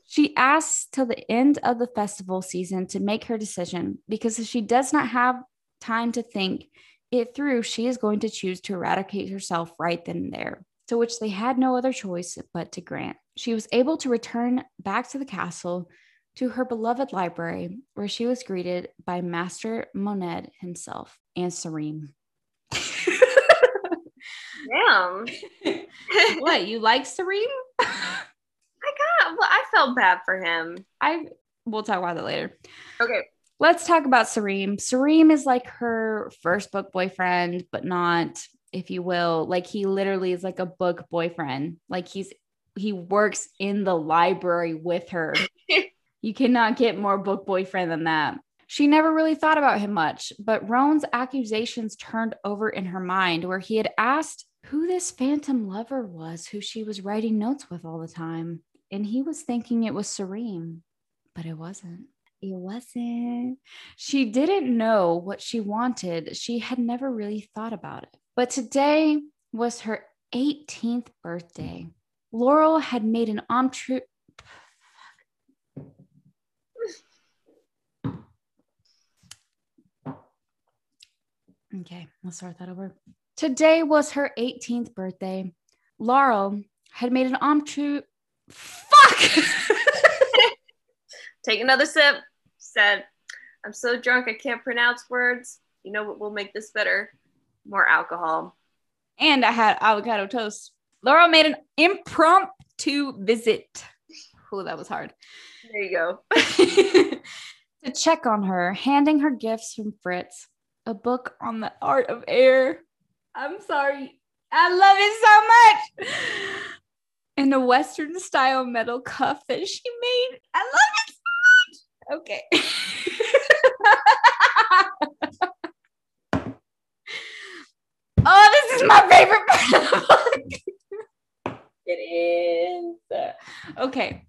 S2: she asks till the end of the festival season to make her decision because if she does not have time to think it through, she is going to choose to eradicate herself right then and there. To which they had no other choice but to grant. She was able to return back to the castle to her beloved library, where she was greeted by Master Mohned himself and Sareem.
S1: Damn.
S2: what, you like Sareem?
S1: I got well, I felt bad for him.
S2: I we'll talk about that later.
S1: Okay.
S2: Let's talk about Sareem. Sareem is like her first book boyfriend, but not, if you will, like he literally is like a book boyfriend. Like he's he works in the library with her. you cannot get more book boyfriend than that. She never really thought about him much, but Roan's accusations turned over in her mind where he had asked who this phantom lover was who she was writing notes with all the time. And he was thinking it was Sareem, but it wasn't. It wasn't. She didn't know what she wanted. She had never really thought about it. But today was her 18th birthday. Larel had made an untrue. Okay, let's start that over. Today was her 18th birthday. Larel had made an untrue. Fuck!
S1: Take another sip. Said, I'm so drunk I can't pronounce words. You know what will make this better? More alcohol.
S2: and I had avocado toast. Larel made an impromptu visit. Oh, that was hard.
S1: There you go.
S2: to check on her, handing her gifts from Fritz, a book on the art of air. I'm sorry. I love it so much. And a Western style metal cuff that she made. I love it so much. Okay. oh, this is my favorite part of the book. it is. Okay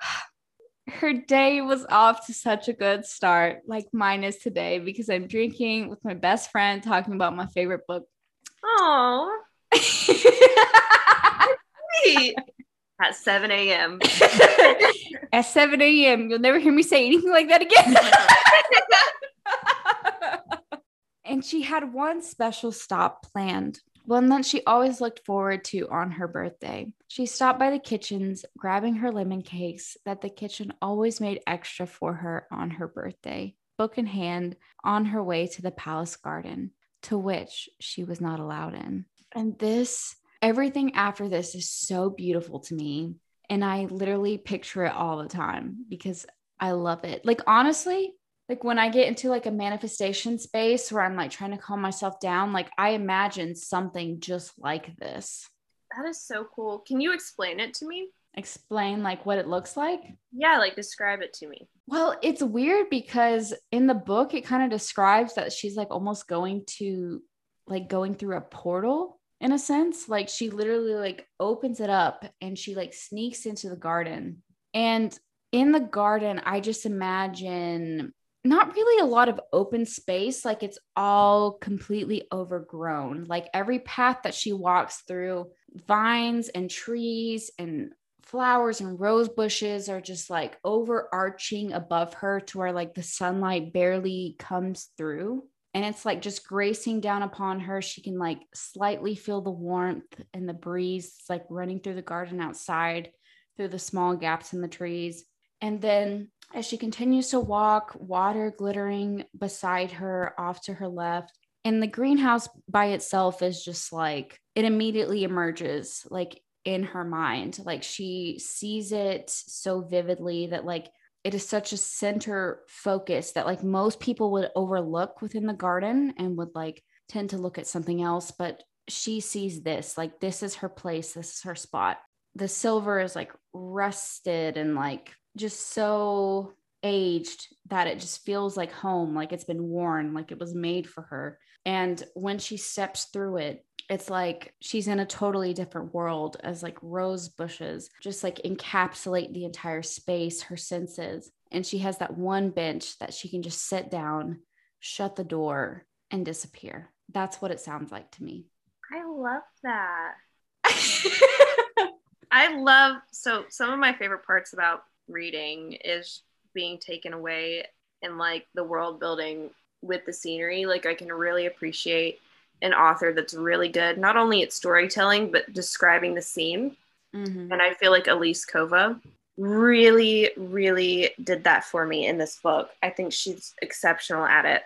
S2: her day was off to such a good start, like mine is today, because I'm drinking with my best friend, talking about my favorite book.
S1: Oh, sweet. At 7 a.m.
S2: At 7 a.m. You'll never hear me say anything like that again. And she had one special stop planned one that she always looked forward to on her birthday. She stopped by the kitchens, grabbing her lemon cakes that the kitchen always made extra for her on her birthday, book in hand, on her way to the palace garden, to which she was not allowed in. And this, everything after this is so beautiful to me. And I literally picture it all the time because I love it. Like, honestly, like when I get into like a manifestation space where I'm like trying to calm myself down, like I imagine something just like this.
S1: That is so cool. Can you explain it to me?
S2: Explain like what it looks like?
S1: Yeah, like describe it to me.
S2: Well, it's weird because in the book it kind of describes that she's like almost going to like going through a portal in a sense. Like she literally like opens it up and she like sneaks into the garden. And in the garden, I just imagine not really a lot of open space. Like it's all completely overgrown. Like every path that she walks through, vines and trees and flowers and rose bushes are just like overarching above her to where like the sunlight barely comes through. And it's like just gracing down upon her. She can like slightly feel the warmth and the breeze like running through the garden outside through the small gaps in the trees. And then as she continues to walk, water glittering beside her off to her left. And the greenhouse by itself is just like it immediately emerges like in her mind. Like she sees it so vividly that like it is such a center focus that like most people would overlook within the garden and would like tend to look at something else. But she sees this like this is her place, this is her spot. The silver is like rusted and like just so aged that it just feels like home, like it's been worn, like it was made for her. And when she steps through it, it's like she's in a totally different world as like rose bushes just like encapsulate the entire space, her senses. And she has that one bench that she can just sit down, shut the door, and disappear. That's what it sounds like to me.
S1: I love that. I love so some of my favorite parts about reading is being taken away and like the world building with the scenery. Like I can really appreciate an author that's really good, not only at storytelling, but describing the scene.
S2: Mhm.
S1: And I feel like Elise Kova really, really did that for me in this book. I think she's exceptional at it.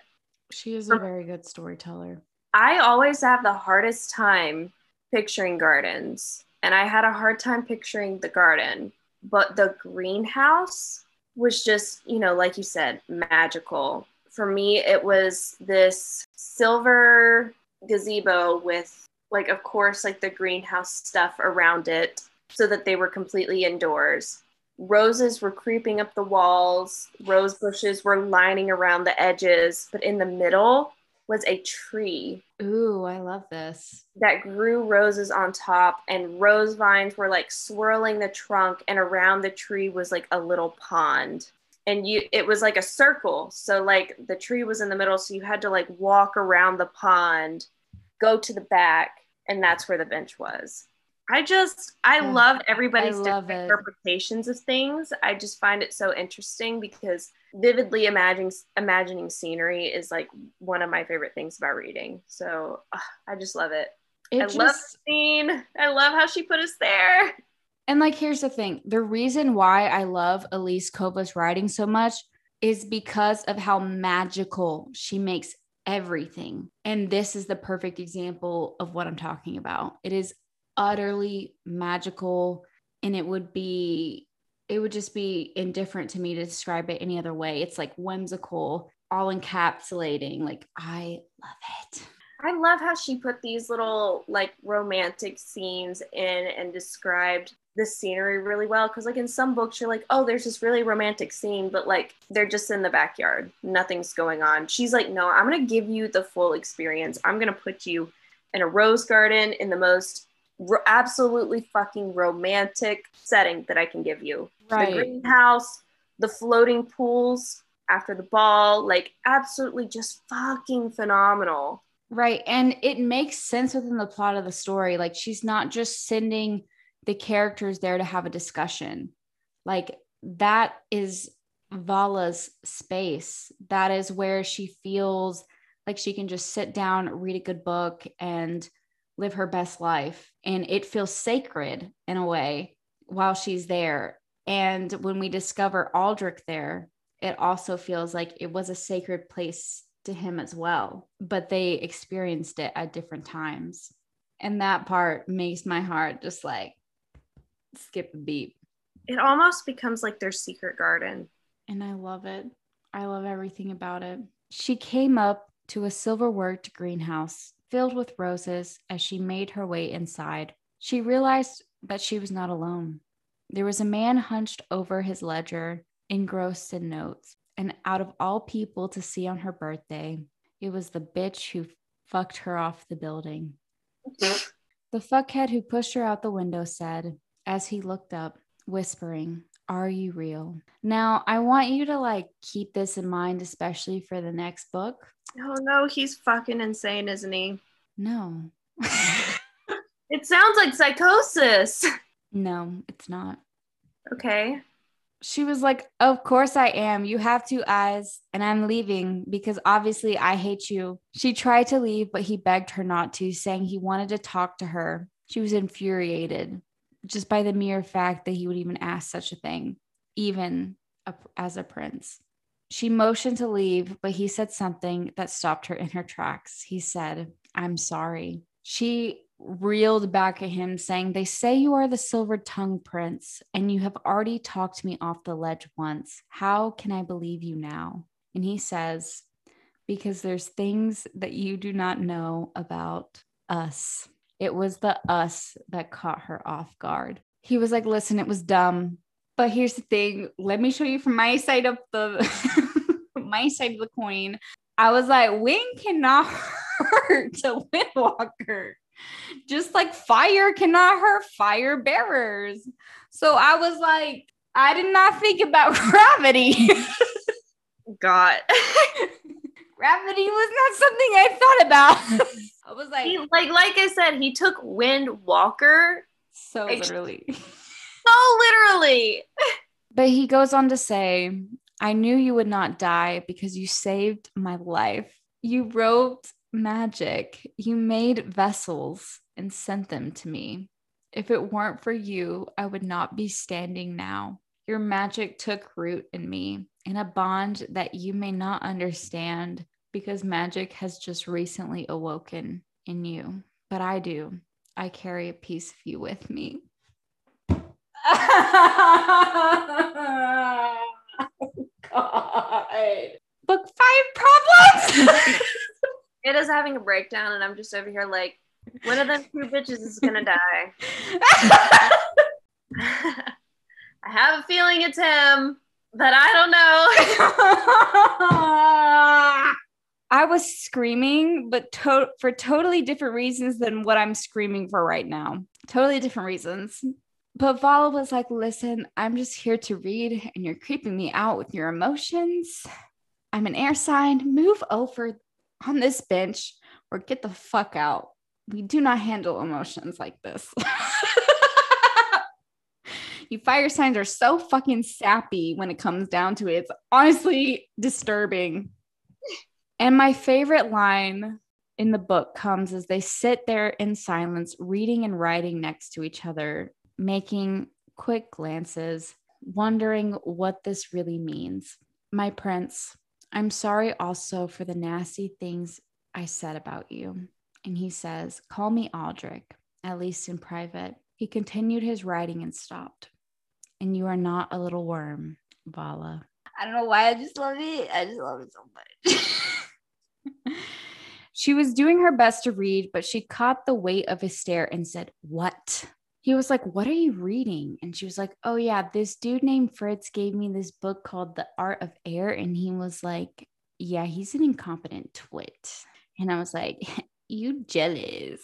S2: She is a very good storyteller.
S1: I always have the hardest time picturing gardens, and I had a hard time picturing the garden, but the greenhouse was just, you know, like you said, magical. For me, it was this silver gazebo with, like, of course, like the greenhouse stuff around it so that they were completely indoors. Roses were creeping up the walls, rose bushes were lining around the edges, but in the middle was a tree.
S2: Ooh, I love this.
S1: That grew roses on top, and rose vines were like swirling the trunk, and around the tree was like a little pond. And you, it was like a circle. So, like, the tree was in the middle, so you had to like walk around the pond, go to the back, and that's where the bench was. I just I yeah, love everybody's I love different it. interpretations of things. I just find it so interesting because vividly imagining imagining scenery is like one of my favorite things about reading. So uh, I just love it. it I just, love the scene. I love how she put us there.
S2: And like here's the thing. The reason why I love Elise Kova's writing so much is because of how magical she makes everything. And this is the perfect example of what I'm talking about. It is utterly magical and it would be it would just be indifferent to me to describe it any other way. It's like whimsical all encapsulating like i love it.
S1: I love how she put these little like romantic scenes in and described the scenery really well because like in some books you're like oh there's this really romantic scene but like they're just in the backyard. Nothing's going on. She's like no i'm gonna give you the full experience. I'm gonna put you in a rose garden in the most absolutely fucking romantic setting that I can give you. Right. The greenhouse, the floating pools after the ball, like absolutely just fucking phenomenal.
S2: Right. And it makes sense within the plot of the story. Like she's not just sending the characters there to have a discussion. Like that is Vhalla's space. That is where she feels like she can just sit down, read a good book, and live her best life. And it feels sacred in a way while she's there. And when we discover Aldrik there, it also feels like it was a sacred place to him as well. But they experienced it at different times. And that part makes my heart just like skip a beat.
S1: It almost becomes like their secret garden.
S2: And I love it. I love everything about it. She came up to a silver worked greenhouse filled with roses as she made her way inside. She realized that she was not alone. There was a man hunched over his ledger, engrossed in notes. And out of all people to see on her birthday, it was the bitch who fucked her off the building. Mm-hmm. the fuckhead who pushed her out the window said, as he looked up, whispering, Are you real? Now, I want you to like keep this in mind, especially for the next book.
S1: Oh no, he's fucking insane, isn't he?
S2: No.
S1: it sounds like psychosis.
S2: No, it's not.
S1: Okay.
S2: She was like, Of course I am. You have two eyes, and I'm leaving because obviously I hate you. She tried to leave, but he begged her not to, saying he wanted to talk to her. She was infuriated just by the mere fact that he would even ask such a thing, even a, as a prince. She motioned to leave, but he said something that stopped her in her tracks. He said, I'm sorry. She reeled back at him, saying, They say you are the silver tongue prince, and you have already talked me off the ledge once. How can I believe you now? And he says, Because there's things that you do not know about us. It was the us that caught her off guard. He was like, Listen, it was dumb. But here's the thing. Let me show you from my side of the my side of the coin. I was like, wind cannot hurt a windwalker. Just like fire cannot hurt fire bearers. So I was like, I did not think about gravity.
S1: God.
S2: Gravity was not something I thought about. I was like,
S1: he, like, like I said, he took Wind Walker.
S2: So literally
S1: so literally.
S2: But he goes on to say, I knew you would not die because you saved my life. You wrote magic, you made vessels and sent them to me. If it weren't for you, I would not be standing now. Your magic took root in me in a bond that you may not understand because magic has just recently awoken in you. But I do. I carry a piece of you with me. God. Book five problems.
S1: It is having a breakdown, and I'm just over here like, one of them two bitches is gonna die. I have a feeling it's him, but I don't know.
S2: I was screaming, but to- for totally different reasons than what I'm screaming for right now. Totally different reasons. But Vhalla was like, listen, I'm just here to read, and you're creeping me out with your emotions. I'm an air sign. Move over on this bench or get the fuck out. We do not handle emotions like this. you fire signs are so fucking sappy when it comes down to it. It's honestly disturbing. And my favorite line in the book comes as they sit there in silence, reading and writing next to each other, making quick glances, wondering what this really means. My prince, I'm sorry also for the nasty things I said about you. And he says, Call me Aldrik, at least in private. He continued his writing and stopped. And you are not a little worm, Vhalla. I don't know why I just love it. I just love it so much. she was doing her best to read, but she caught the weight of his stare and said, What? he was like, What are you reading? And she was like, Oh, yeah, this dude named Fritz gave me this book called The Art of Air. And he was like, Yeah, he's an incompetent twit. And I was like, You jealous.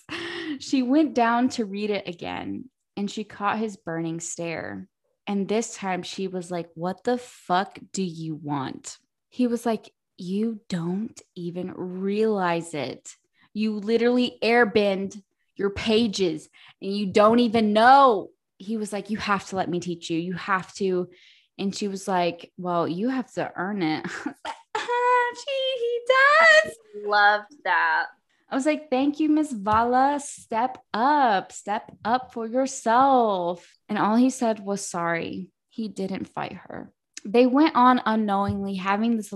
S2: She went down to read it again and she caught his burning stare. And this time she was like, What the fuck do you want? He was like, You don't even realize it. You literally airbend your pages and you don't even know. He was like, You have to let me teach you. You have to. And she was like, Well, you have to earn it. Ah, gee, he does.
S1: Loved that.
S2: I was like, Thank you, Miss Vhalla. Step up, step up for yourself. And all he said was sorry. He didn't fight her. They went on unknowingly having this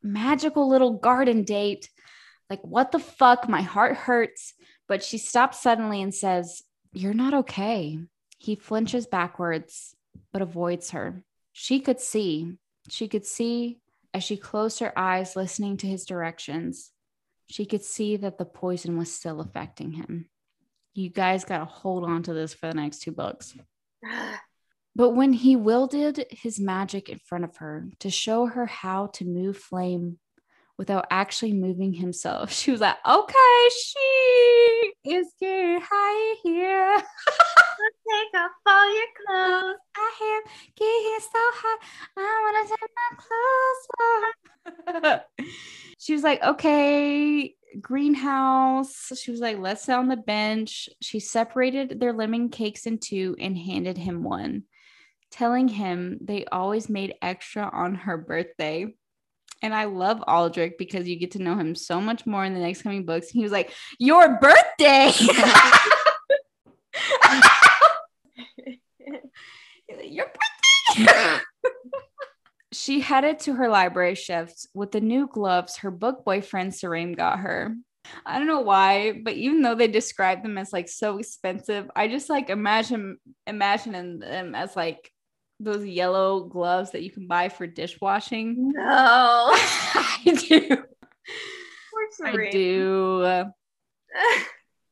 S2: magical little garden date. Like, what the fuck? My heart hurts. But she stops suddenly and says, You're not okay. He flinches backwards, but avoids her. She could see. She could see as she closed her eyes, listening to his directions. She could see that the poison was still affecting him. You guys got to hold on to this for the next two books. But when he wielded his magic in front of her to show her how to move flame without actually moving himself. She was like, okay, she is getting high here.
S1: take off all your clothes.
S2: I am getting so hot. I want to take my clothes off. she was like, okay, greenhouse. She was like, let's sit on the bench. She separated their lemon cakes in two and handed him one, telling him they always made extra on her birthday. And I love Aldrik because you get to know him so much more in the next coming books. He was like, Your birthday. Your birthday. she headed to her library shift with the new gloves her book boyfriend Sareem got her. I don't know why, but even though they describe them as like so expensive, I just like imagine imagining them as like those yellow gloves that you can buy for dishwashing?
S1: No.
S2: I do. I do.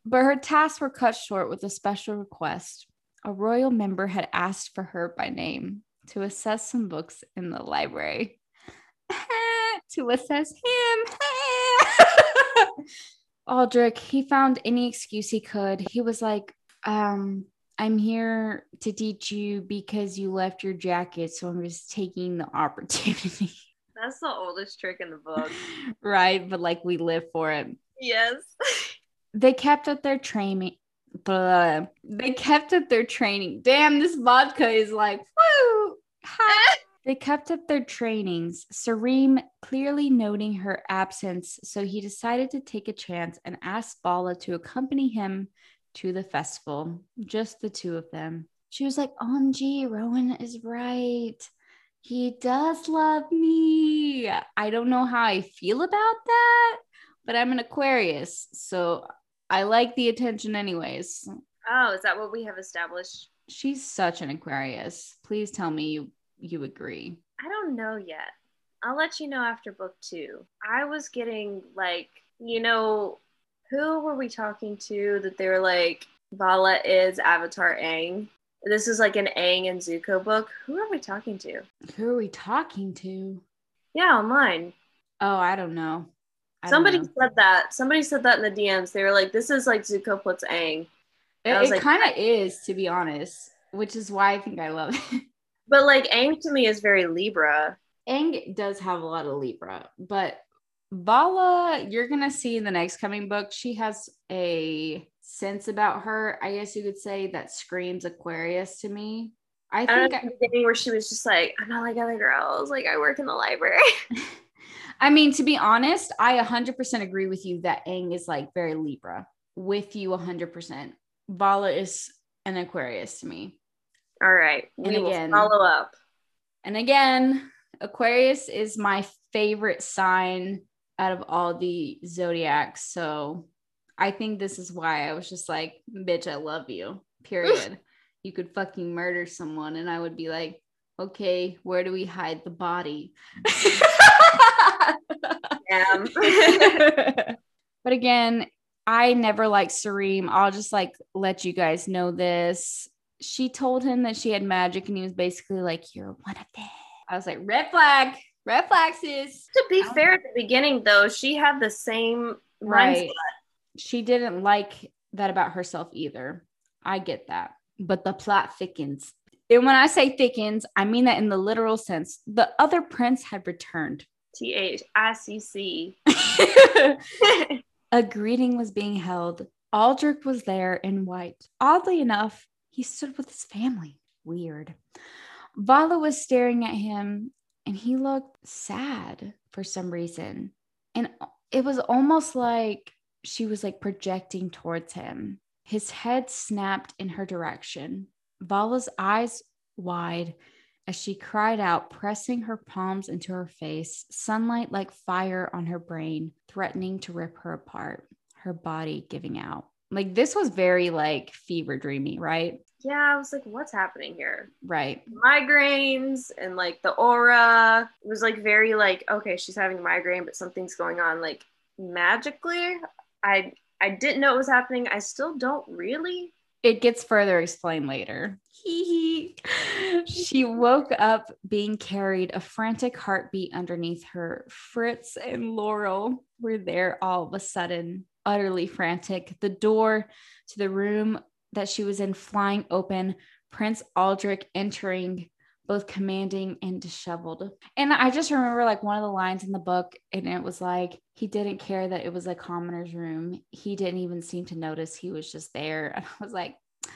S2: but her tasks were cut short with a special request. A royal member had asked for her by name to assess some books in the library. to assess him. Aldrik, he found any excuse he could. He was like, um, I'm here to teach you because you left your jacket. So I'm just taking the opportunity.
S1: That's the oldest trick in the book.
S2: right. But like we live for it.
S1: Yes.
S2: they kept up their training. Blah. They kept up their training. Damn, this vodka is like, woo. they kept up their trainings, Sareem clearly noting her absence, so he decided to take a chance and asked Vhalla to accompany him to the festival, just the two of them. she was like, OMG, Roan is right. He does love me. I don't know how I feel about that, but I'm an Aquarius. So I like the attention, anyways.
S1: Oh, is that what we have established?
S2: She's such an Aquarius. Please tell me you you agree.
S1: I don't know yet. I'll let you know after book two. I was getting like, you know, who were we talking to that they were like, Vhalla is Avatar Aang? This is like an Aang and Zuko book. Who are we talking to?
S2: Who are we talking to?
S1: Yeah, online.
S2: Oh, I don't know. I don't
S1: Somebody
S2: know.
S1: said that. Somebody said that in the DMs. They were like, "This is like Zuko puts Aang,"
S2: It, it
S1: like-
S2: kind of is, to be honest, which is why I think I love it.
S1: but like Aang to me is very Libra.
S2: Aang does have a lot of Libra, but Vhalla, you're gonna see in the next coming book, she has a sense about her. I guess you could say that screams Aquarius to me. I think I,
S1: the beginning where she was just like, "I'm not like other girls. Like I work in the library."
S2: I mean, to be honest, I 100% agree with you that Aang is like very Libra. With you 100%. Vhalla is an Aquarius to me.
S1: All right,
S2: And
S1: we will
S2: again-
S1: follow up.
S2: And again, Aquarius is my favorite sign out of all the zodiacs. So I think this is why I was just like, bitch, I love you. Period. you could fucking murder someone, and I would be like, okay, where do we hide the body? But again, I never liked Sareem. I'll just like let you guys know this. She told him that she had magic, and he was basically like, You're one of them. I was like, Red flag, red flag, sis.
S1: to be fair, at the beginning though, she had the same
S2: Right.
S1: mindset.
S2: She didn't like that about herself either. I get that. But the plot thickens. And when I say thickens, I mean that in the literal sense. The other prince had returned.
S1: T H I C C.
S2: A greeting was being held. Aldrik was there in white. Oddly enough, he stood with his family. Weird. Vhalla was staring at him and he looked sad for some reason. And it was almost like she was like projecting towards him. His head snapped in her direction. Vhalla's eyes wide as she cried out, pressing her palms into her face, sunlight like fire on her brain, threatening to rip her apart, her body giving out. Like this was very like fever dreamy, right?
S1: Yeah, I was like, what's happening here?
S2: Right.
S1: Migraines and like the aura it was like very like, okay, she's having a migraine, but something's going on like magically. I I didn't know it was happening. I still don't really.
S2: It gets further explained later. Hee hee. She woke up being carried, a frantic heartbeat underneath her. Fritz and Larel were there all of a sudden, utterly frantic. The door to the room that she was in flying open, Prince Aldrik entering, both commanding and disheveled. And I just remember like one of the lines in the book, and it was like, he didn't care that it was a commoner's room. He didn't even seem to notice he was just there. And I was like,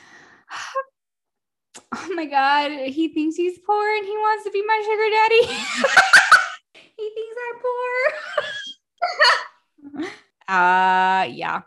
S2: oh my God, he thinks he's poor and he wants to be my sugar daddy. he thinks I'm poor. uh yeah.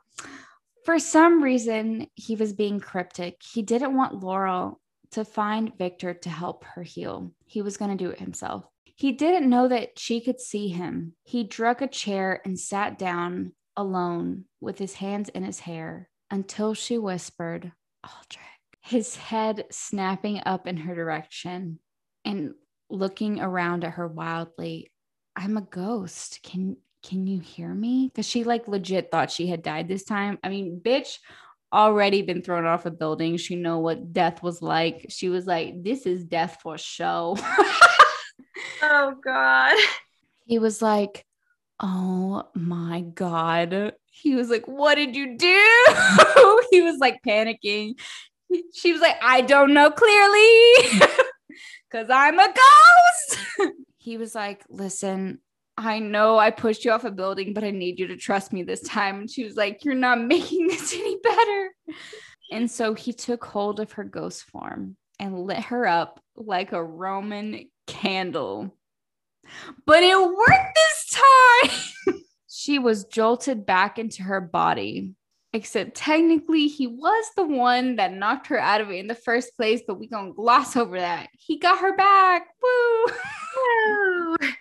S2: For some reason, he was being cryptic. He didn't want Larel to find Victor to help her heal. He was going to do it himself. He didn't know that she could see him. He drug a chair and sat down alone with his hands in his hair until she whispered, Aldrik. His head snapping up in her direction and looking around at her wildly. I'm a ghost. Can can you hear me? Because she like legit thought she had died this time. I mean, bitch already been thrown off a building. She know what death was like. She was like, this is death for show.
S1: Oh God.
S2: he was like, Oh my God. He was like, What did you do? he was like panicking. She was like, I don't know clearly because I'm a ghost. he was like, Listen, I know I pushed you off a building, but I need you to trust me this time. And she was like, You're not making this any better. And so he took hold of her ghost form and lit her up like a Roman candle. But it worked this time. she was jolted back into her body. Except technically, he was the one that knocked her out of it in the first place, but we gonna gloss over that. He got her back. Woo!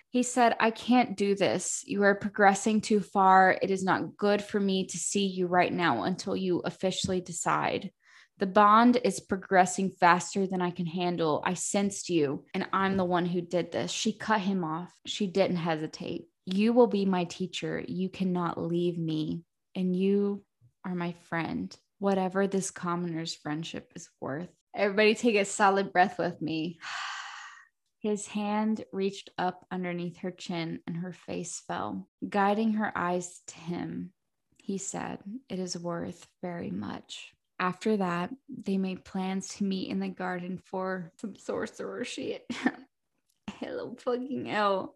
S2: He said, I can't do this. You are progressing too far. It is not good for me to see you right now until you officially decide. The bond is progressing faster than I can handle. I sensed you, and I'm the one who did this. She cut him off. She didn't hesitate. You will be my teacher. You cannot leave me. And you are my friend, whatever this commoner's friendship is worth. Everybody take a solid breath with me. His hand reached up underneath her chin and her face fell, guiding her eyes to him. He said, It is worth very much. After that, they made plans to meet in the garden for some sorcerer shit. Hello, fucking L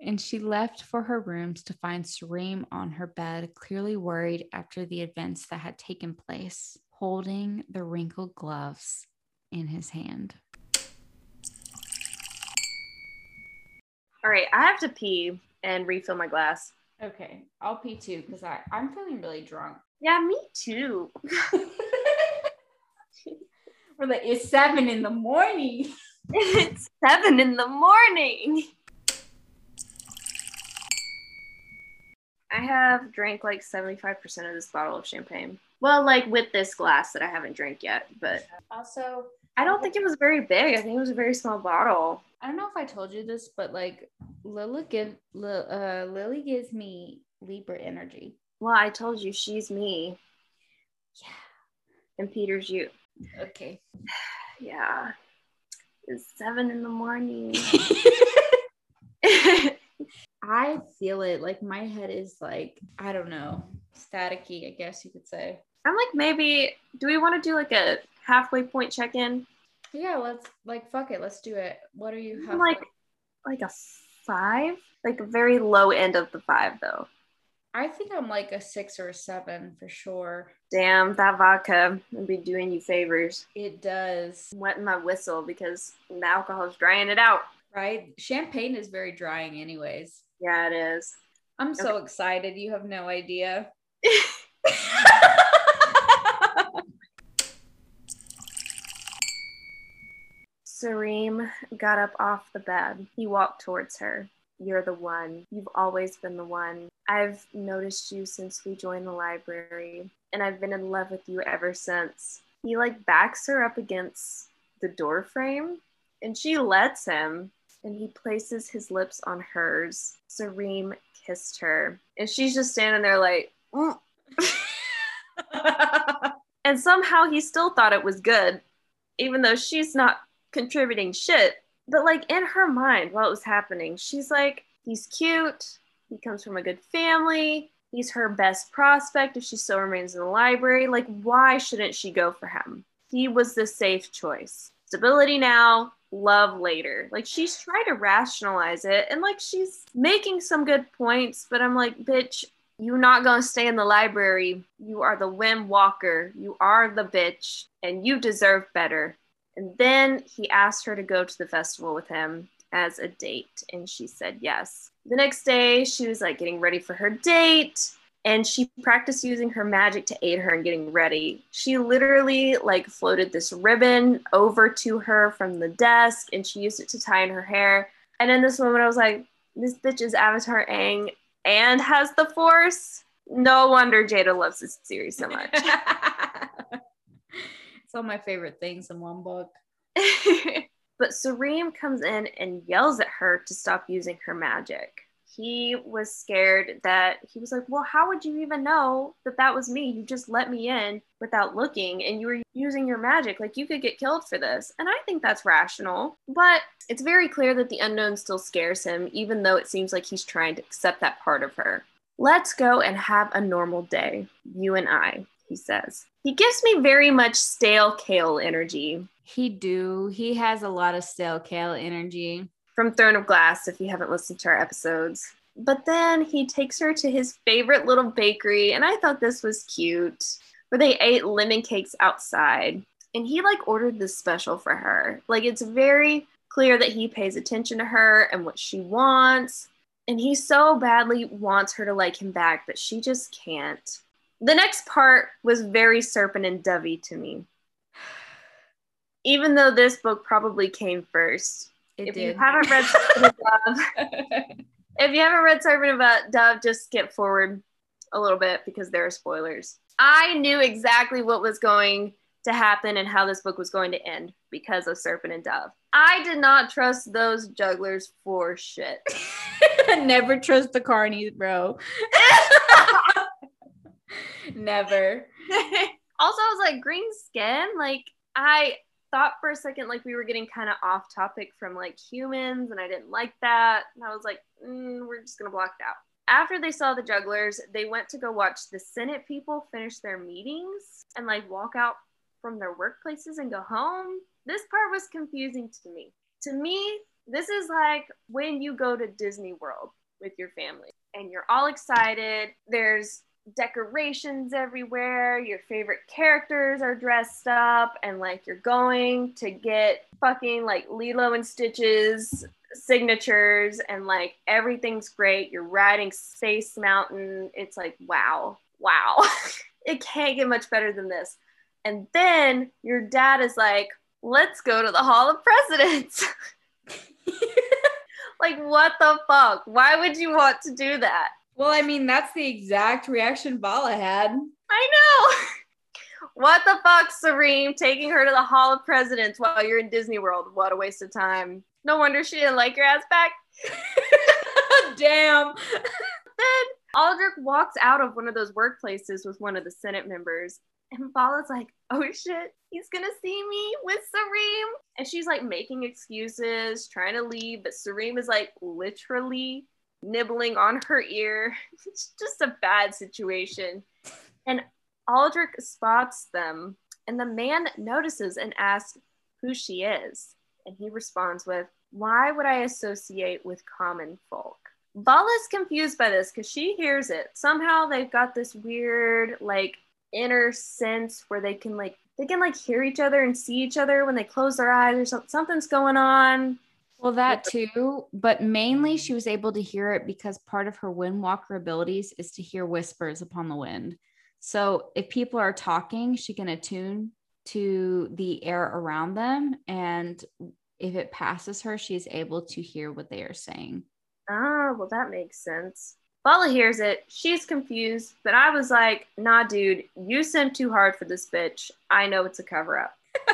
S2: and she left for her rooms to find Sareem on her bed, clearly worried after the events that had taken place, holding the wrinkled gloves in his hand.
S1: All right, I have to pee and refill my glass.
S2: Okay, I'll pee too because I I'm feeling really drunk.
S1: Yeah, me too.
S2: We're like it's seven in the morning.
S1: it's seven in the morning. I have drank like 75% of this bottle of champagne. Well, like with this glass that I haven't drank yet, but
S2: also
S1: I don't think it was very big. I think it was a very small bottle.
S2: I don't know if I told you this, but like Lily give uh, Lily gives me Libra energy.
S1: Well, I told you she's me. Yeah. And Peter's you.
S2: Okay.
S1: Yeah. It's seven in the morning.
S2: I feel it. Like my head is like, I don't know, staticky, I guess you could say.
S1: I'm like, maybe, do we want to do like a halfway point check in?
S2: Yeah, let's like, fuck it. Let's do it. What are you?
S1: Halfway? Like, like a five? Like a very low end of the five, though.
S2: I think I'm like a six or a seven for sure.
S1: Damn, that vodka would be doing you favors.
S2: It does.
S1: I'm wetting my whistle because the alcohol is drying it out.
S2: Right? Champagne is very drying, anyways.
S1: Yeah, it is.
S2: I'm okay. so excited. You have no idea.
S1: Sareem got up off the bed. He walked towards her. You're the one. You've always been the one. I've noticed you since we joined the library, and I've been in love with you ever since. He like backs her up against the door frame, and she lets him and he places his lips on hers. Sareem kissed her, and she's just standing there like, mm. and somehow he still thought it was good, even though she's not contributing shit. But like in her mind, while it was happening, she's like, he's cute. He comes from a good family. He's her best prospect if she still remains in the library. Like, why shouldn't she go for him? He was the safe choice. Stability now, love later. Like she's trying to rationalize it and like she's making some good points, but I'm like, bitch, you're not gonna stay in the library. You are the Windwalker. You are the bitch, and you deserve better. And then he asked her to go to the festival with him as a date, and she said yes. The next day, she was like getting ready for her date and she practiced using her magic to aid her in getting ready. She literally like floated this ribbon over to her from the desk and she used it to tie in her hair. And in this moment, I was like, this bitch is Avatar Aang and has the force. No wonder Jada loves this series so much. it's
S2: all my favorite things in one book.
S1: but Sareem comes in and yells at her to stop using her magic he was scared that he was like, Well, how would you even know that that was me? You just let me in without looking and you were using your magic. Like, you could get killed for this. And I think that's rational. But it's very clear that the unknown still scares him, even though it seems like he's trying to accept that part of her. Let's go and have a normal day, you and I, he says. He gives me very much stale kale energy.
S2: He do. He has a lot of stale kale energy
S1: from Throne of Glass if you haven't listened to our episodes. But then he takes her to his favorite little bakery, and I thought this was cute, where they ate lemon cakes outside. And he like ordered this special for her. Like it's very clear that he pays attention to her and what she wants. And he so badly wants her to like him back, but she just can't. The next part was very serpent and dovey to me. Even though this book probably came first.
S2: It
S1: if
S2: did.
S1: you haven't read Serpent and Dove, if you haven't read Serpent and uh, Dove, just skip forward a little bit because there are spoilers. I knew exactly what was going to happen and how this book was going to end because of Serpent and Dove. I did not trust those jugglers for shit.
S2: Never trust the carnies, bro. Never.
S1: also, I was like, green skin? Like, I thought for a second like we were getting kind of off topic from like humans, and I didn't like that. And I was like, mm, we're just gonna block it out. After they saw the jugglers, they went to go watch the Senate people finish their meetings and like walk out from their workplaces and go home. This part was confusing to me. To me, this is like when you go to Disney World with your family and you're all excited. There's decorations everywhere. Your favorite characters are dressed up, and like you're going to get fucking like Lilo and Stitches signatures, and like everything's great. You're riding Space Mountain. It's like, wow, wow. it can't get much better than this. And then your dad is like, let's go to the Hall of Presidents. like, what the fuck? Why would you want to do that?
S2: Well, I mean, that's the exact reaction Vhalla had.
S1: I know. what the fuck, Serene? Taking her to the Hall of Presidents while you're in Disney World. What a waste of time. No wonder she didn't like your ass back.
S2: Damn.
S1: then Aldrik walks out of one of those workplaces with one of the Senate members. And Vhalla's like, oh shit, he's gonna see me with Sareem. And she's like making excuses, trying to leave, but Sareem is like literally nibbling on her ear. It's just a bad situation. And Aldrik spots them, and the man notices and asks who she is. And he responds with, Why would I associate with common folk? Vhalla's confused by this because she hears it. Somehow they've got this weird, like, inner sense where they can, like, they can like hear each other and see each other when they close their eyes or something. Something's going on.
S2: Well, that too, but mainly she was able to hear it because part of her windwalker abilities is to hear whispers upon the wind. So if people are talking, she can attune to the air around them. And if it passes her, she's able to hear what they are saying.
S1: Ah, well, that makes sense. Vhalla hears it. She's confused, but I was like, nah, dude, you sent too hard for this bitch. I know it's a cover up.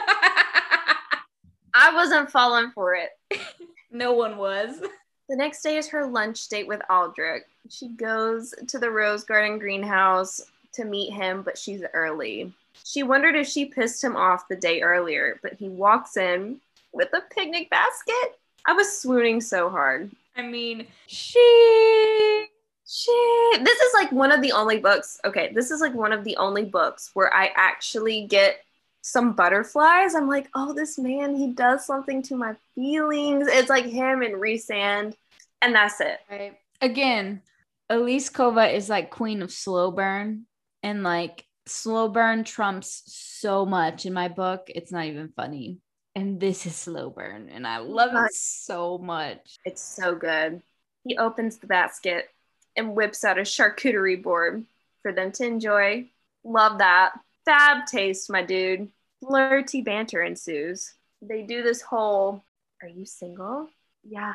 S1: I wasn't falling for it.
S2: no one was.
S1: The next day is her lunch date with Aldrik. She goes to the Rose Garden greenhouse to meet him, but she's early. She wondered if she pissed him off the day earlier, but he walks in with a picnic basket. I was swooning so hard.
S2: I mean, she
S1: Shit. This is like one of the only books. Okay, this is like one of the only books where I actually get some butterflies. I'm like, oh, this man, he does something to my feelings. It's like him and Rhysand, and that's it.
S2: Right. Again, Elise Kova is like queen of slow burn, and like slow burn trumps so much in my book. It's not even funny. And this is slow burn, and I love it so much.
S1: It's so good. He opens the basket and whips out a charcuterie board for them to enjoy. Love that. Fab taste, my dude. Flirty banter ensues. They do this whole, are you single? Yeah.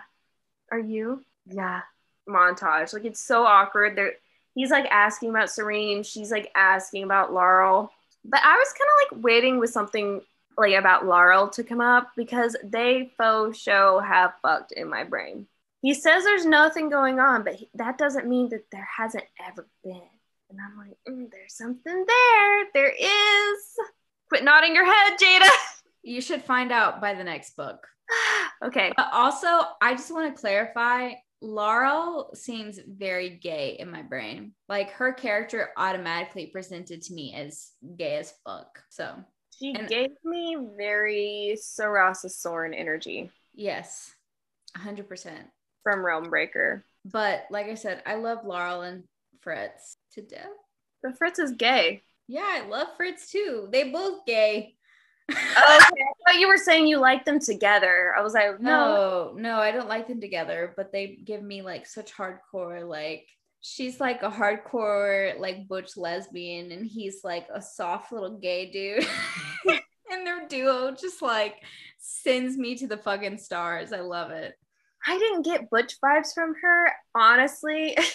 S1: Are you? Yeah. Montage. Like it's so awkward. They're, he's like asking about Serene, She's like asking about Larel. But I was kind of like waiting with something like about Larel to come up because they faux show have fucked in my brain. He says there's nothing going on, but he, that doesn't mean that there hasn't ever been. And I'm like, mm, there's something there. There is. Quit nodding your head, Jada.
S2: You should find out by the next book.
S1: okay.
S2: But also, I just want to clarify Larel seems very gay in my brain. Like her character automatically presented to me as gay as fuck. So
S1: she and, gave me very Sorasa Sarn energy.
S2: Yes, 100%.
S1: From Realm Breaker.
S2: But like I said, I love Larel and Fritz to death.
S1: But Fritz is gay.
S2: Yeah, I love Fritz too. They both gay.
S1: Oh, okay, I thought you were saying you like them together. I was like,
S2: no, no, no, I don't like them together. But they give me like such hardcore, like she's like a hardcore like butch lesbian and he's like a soft little gay dude and their duo just like sends me to the fucking stars i love it
S1: I didn't get butch vibes from her, honestly.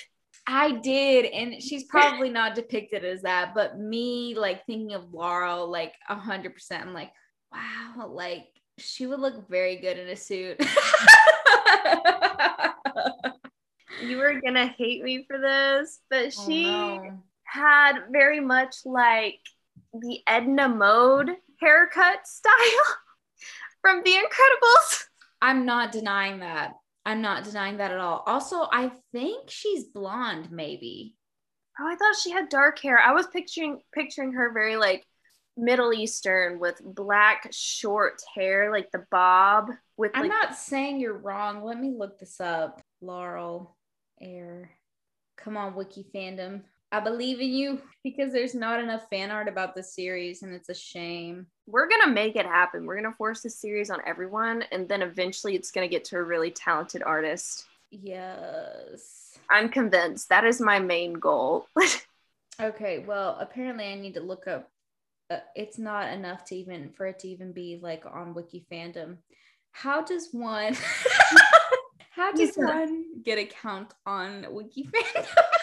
S2: i did and she's probably not depicted as that but me like thinking of larel like a hundred percent i'm like wow like she would look very good in a suit
S1: you were gonna hate me for this, but
S2: Oh,
S1: she
S2: no.
S1: had very much like the Edna Mode haircut style from The Incredibles.
S2: I'm not denying that. I'm not denying that at all. Also, I think she's blonde, maybe.
S1: Oh, I thought she had dark hair. I was picturing picturing her very like Middle Eastern with black short hair, like the bob with
S2: I'm
S1: like
S2: not saying you're wrong. Let me look this up. Larel Air. Come on, Wiki fandom. I believe in you because there's not enough fan art about the series and it's a shame.
S1: we're gonna make it happen. We're gonna force this series on everyone, and then eventually it's gonna get to a really talented artist.
S2: Yes.
S1: I'm convinced that is my main goal.
S2: Okay, well, apparently I need to look up. Uh, it's not enough to even for it to even be like on Wiki fandom. How does one? how does
S1: Yeah.
S2: one get a count on Wiki fandom?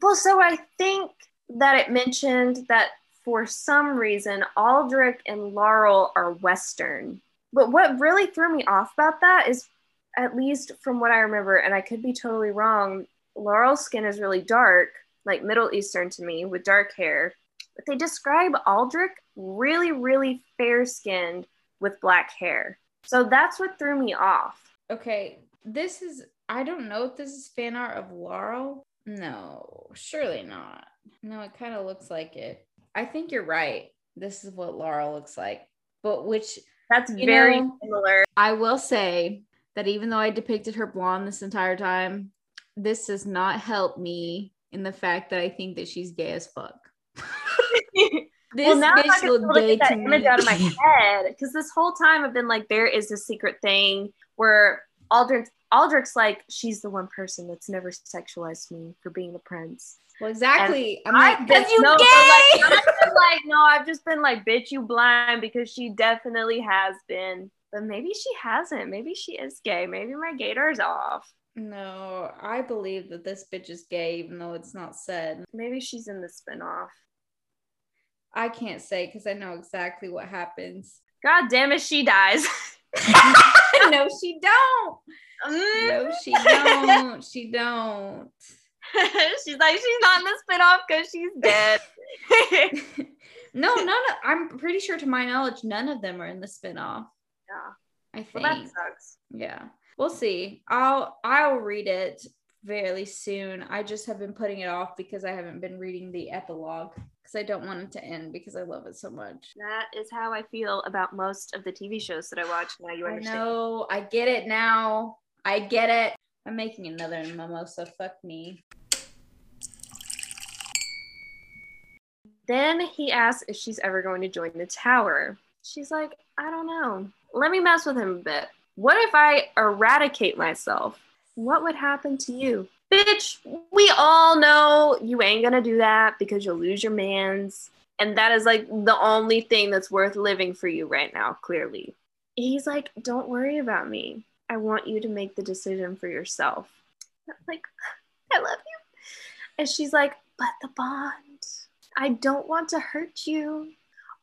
S1: well, so I think that it mentioned that for some reason Aldrik and Larel are Western. But what really threw me off about that is, at least from what I remember, and I could be totally wrong, Larel's skin is really dark, like Middle Eastern to me, with dark hair. But they describe Aldrik really, really fair skinned with black hair. So that's what threw me off.
S2: okay, this is. I don't know if this is fan art of Larel. No, surely not. No, it kind of looks like it. I think you're right. This is what Larel looks like, but which
S1: That's very
S2: know-
S1: similar.
S2: I will say that even though I depicted her blonde this entire time, this does not help me in the fact that I think that she's gay as fuck. this
S1: well, now
S2: bitch
S1: not gonna
S2: look
S1: be able to
S2: gay
S1: get
S2: to
S1: that image
S2: me.
S1: out of my head because this whole time I've been like, there is a secret thing where Aldrik, Aldrik's like, she's the one person that's never sexualized me for being the prince.
S2: well, exactly. I'm like, because you
S1: no,
S2: gay.
S1: Like, I've been like, no, I've just been like, bitch, you blind because she definitely has been. But maybe she hasn't. Maybe she is gay. Maybe my gator's off.
S2: no, I believe that this bitch is gay, even though it's not said.
S1: Maybe she's in the spinoff.
S2: I can't say because I know exactly what happens.
S1: God damn it, she dies.
S2: no, she don't.
S1: Mm.
S2: No, she don't. She don't.
S1: she's like, she's not in the spinoff because she's dead.
S2: no, none of, I'm pretty sure to my knowledge, none of them are in the spinoff.
S1: yeah.
S2: I think.
S1: Well, that sucks.
S2: yeah. We'll see. I'll I'll read it fairly soon. I just have been putting it off because I haven't been reading the epilogue because I don't want it to end because I love it so much.
S1: That is how I feel about most of the TV shows that I watch. Now you
S2: I
S1: understand.
S2: know. I get it now. I get it. I'm making another mimosa. Fuck me.
S1: Then he asks if she's ever going to join the tower. She's like, I don't know. Let me mess with him a bit. What if I eradicate myself? What would happen to you? Bitch, we all know you ain't gonna do that because you'll lose your mans. And that is like the only thing that's worth living for you right now, clearly. He's like, Don't worry about me. I want you to make the decision for yourself. I'm like, I love you. And she's like, But the bond. I don't want to hurt you.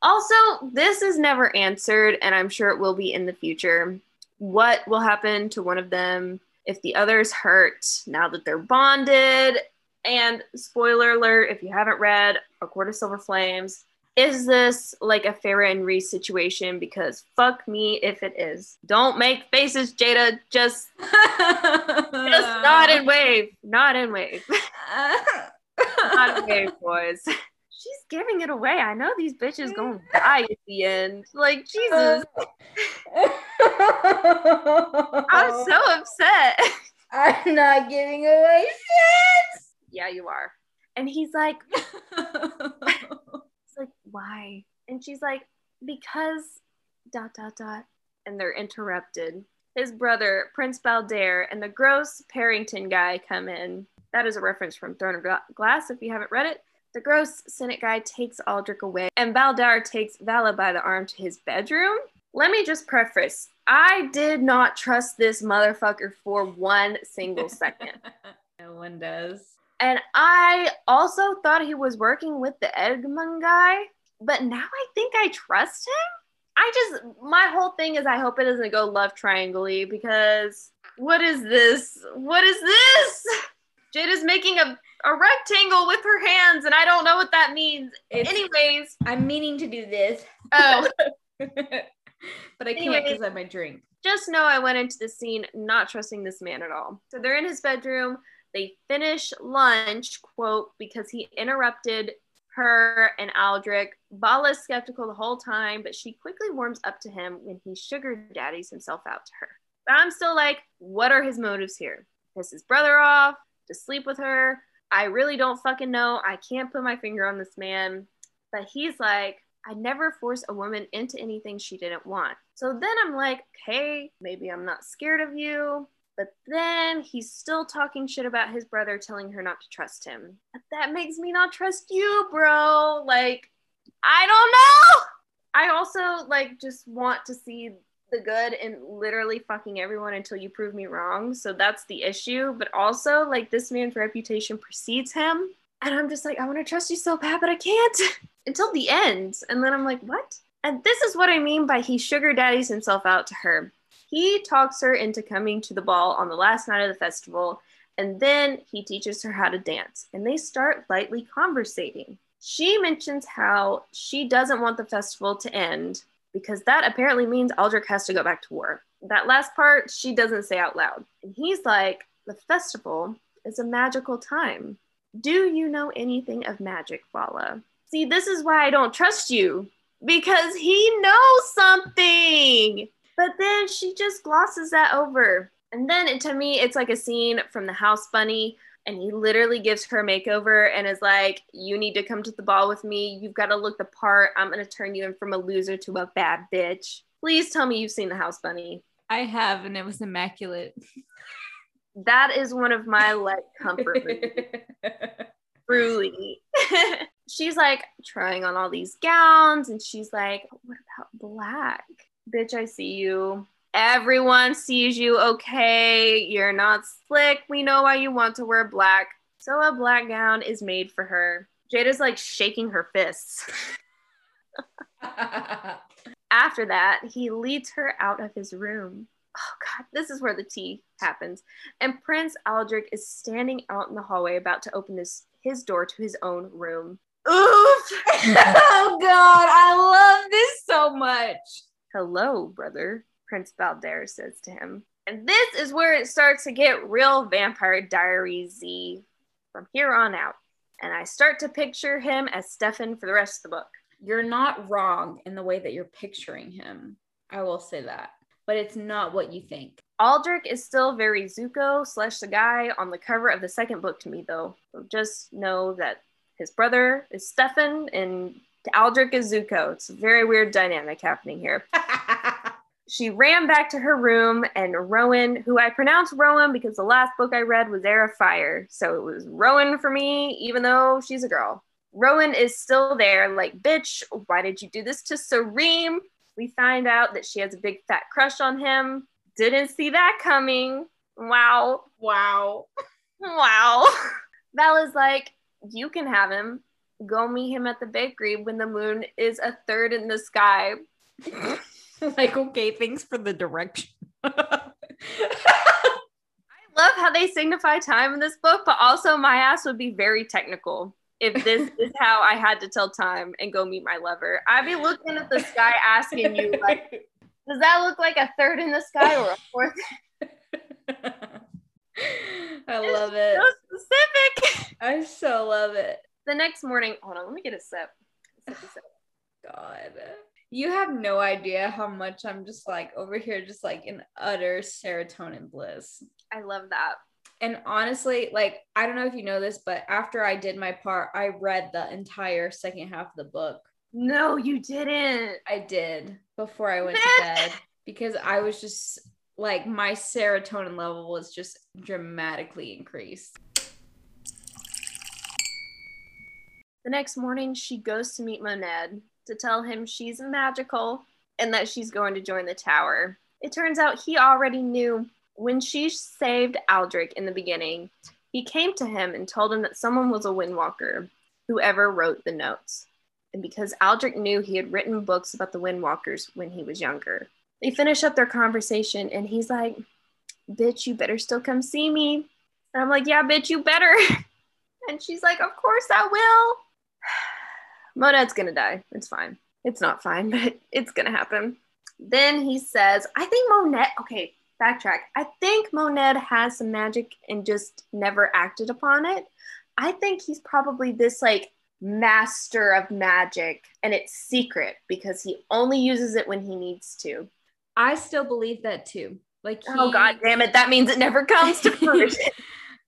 S1: Also, this is never answered, and I'm sure it will be in the future. What will happen to one of them if the other's hurt now that they're bonded? And spoiler alert, if you haven't read A Court of Silver Flames, is this like a Feyre and Rhys situation? Because fuck me if it is. Don't make faces, Jada. Just, just not in wave. Not in wave. not in wave, boys. She's giving it away. I know these bitches gonna die at the end. Like Jesus, I'm so upset.
S2: I'm not giving away
S1: yeah, you are. And
S2: shit.
S1: he's like, why? And she's like, because dot dot dot. And they're interrupted. His brother, Prince Baldair, and the gross Perrington guy come in. That is a reference from Throne of Glass if you haven't read it. The gross Senate guy takes Aldrik away, and Baldair takes Vhalla by the arm to his bedroom. Let me just preface I did not trust this motherfucker for one single second.
S2: no one does.
S1: And I also thought he was working with the Egmond guy, but now I think I trust him. I just, my whole thing is I hope it doesn't go love triangle because what is this? What is this? Jade is making a, a rectangle with her hands, and I don't know what that means. It's, Anyways,
S2: I'm meaning to do this.
S1: Oh.
S2: but I can't because I have my drink.
S1: Just know I went into the scene not trusting this man at all. So they're in his bedroom. They finish lunch, quote, because he interrupted her and Aldrik. Vhalla's skeptical the whole time, but she quickly warms up to him when he sugar daddies himself out to her. But I'm still like, what are his motives here? Piss his brother off, to sleep with her. I really don't fucking know. I can't put my finger on this man. But he's like, I never force a woman into anything she didn't want. So then I'm like, okay, maybe I'm not scared of you. But then he's still talking shit about his brother, telling her not to trust him. But that makes me not trust you, bro. Like, I don't know. I also like just want to see the good in literally fucking everyone until you prove me wrong. So that's the issue. But also, like, this man's reputation precedes him. And I'm just like, I want to trust you so bad, but I can't until the end. And then I'm like, what? And this is what I mean by he sugar daddies himself out to her. He talks her into coming to the ball on the last night of the festival, and then he teaches her how to dance, and they start lightly conversating. She mentions how she doesn't want the festival to end because that apparently means Aldrik has to go back to war. That last part she doesn't say out loud. And he's like, The festival is a magical time. Do you know anything of magic, Vhalla? See, this is why I don't trust you because he knows something. But then she just glosses that over. And then to me, it's like a scene from the House Bunny. And he literally gives her a makeover and is like, You need to come to the ball with me. You've got to look the part. I'm going to turn you in from a loser to a bad bitch. Please tell me you've seen the House Bunny.
S2: I have, and it was immaculate.
S1: That is one of my like comfort movies. Truly. she's like trying on all these gowns and she's like, What about black? Bitch, I see you. Everyone sees you, okay? You're not slick. We know why you want to wear black. So a black gown is made for her. Jada's like shaking her fists. After that, he leads her out of his room. Oh God, this is where the tea happens. And Prince Aldrik is standing out in the hallway about to open his, his door to his own room. Oof!
S2: oh God, I love this so much.
S1: Hello, brother, Prince Baldair says to him. And this is where it starts to get real Vampire Diaries Z from here on out. And I start to picture him as Stefan for the rest of the book.
S2: You're not wrong in the way that you're picturing him. I will say that. But it's not what you think.
S1: Aldrik is still very Zuko slash the guy on the cover of the second book to me, though. So just know that his brother is Stefan and Aldrik Azuko. It's a very weird dynamic happening here. she ran back to her room, and Rowan, who I pronounced Rowan because the last book I read was Heir of Fire. So it was Rowan for me, even though she's a girl. Rowan is still there, like, bitch, why did you do this to Sareem? We find out that she has a big fat crush on him. Didn't see that coming. Wow.
S2: Wow.
S1: Wow. Vhalla's like, you can have him go meet him at the bakery when the moon is a third in the sky.
S2: like, okay, thanks for the direction. I
S1: love how they signify time in this book, but also my ass would be very technical if this is how I had to tell time and go meet my lover. I'd be looking at the sky asking you, like, does that look like a third in the sky or a fourth?
S2: I love it.
S1: So specific.
S2: I so love it
S1: the next morning, hold on, let me get a sip. A sip.
S2: God. You have no idea how much I'm just like over here, just like in utter serotonin bliss.
S1: I love that.
S2: And honestly, like, I don't know if you know this, but after I did my part, I read the entire second half of the book.
S1: No, you didn't.
S2: I did before I went to bed because I was just like, my serotonin level was just dramatically increased.
S1: The next morning, she goes to meet Mohned to tell him she's magical and that she's going to join the tower. It turns out he already knew when she saved Aldrik in the beginning. He came to him and told him that someone was a windwalker, whoever wrote the notes. And because Aldrik knew he had written books about the windwalkers when he was younger. They finish up their conversation and he's like, Bitch, you better still come see me. And I'm like, Yeah, bitch, you better. and she's like, Of course I will. Mohned's gonna die. It's fine. It's not fine, but it's gonna happen. Then he says, I think Mohned, okay, backtrack. I think Mohned has some magic and just never acted upon it. I think he's probably this like master of magic and it's secret because he only uses it when he needs to.
S2: I still believe that too. Like, oh,
S1: he... oh god damn it, that means it never comes to fruition.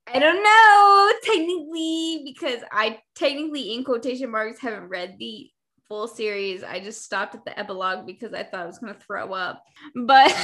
S2: I don't know technically because I technically in quotation marks haven't read the full series. I just stopped at the epilogue because I thought I was gonna throw up. But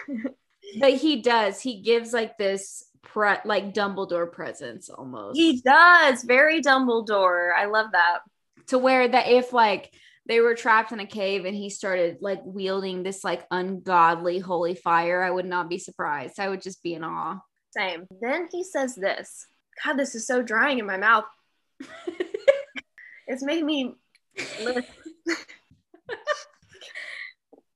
S2: but he does. He gives like this pre- like Dumbledore presence almost.
S1: He does. Very Dumbledore. I love that.
S2: To where that if like they were trapped in a cave and he started like wielding this like ungodly holy fire, I would not be surprised. I would just be in awe.
S1: Same. Then he says this. God, this is so drying in my mouth. it's making me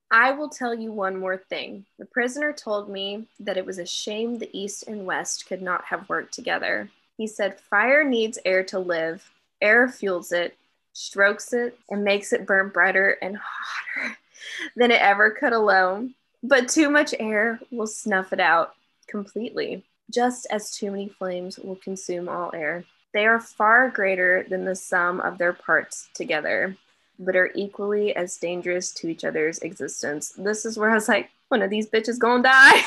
S1: I will tell you one more thing. The prisoner told me that it was a shame the East and West could not have worked together. He said, Fire needs air to live. Air fuels it, strokes it, and makes it burn brighter and hotter than it ever could alone. But too much air will snuff it out completely, just as too many flames will consume all air. They are far greater than the sum of their parts together but are equally as dangerous to each other's existence. This is where I was like, one of these bitches gonna die.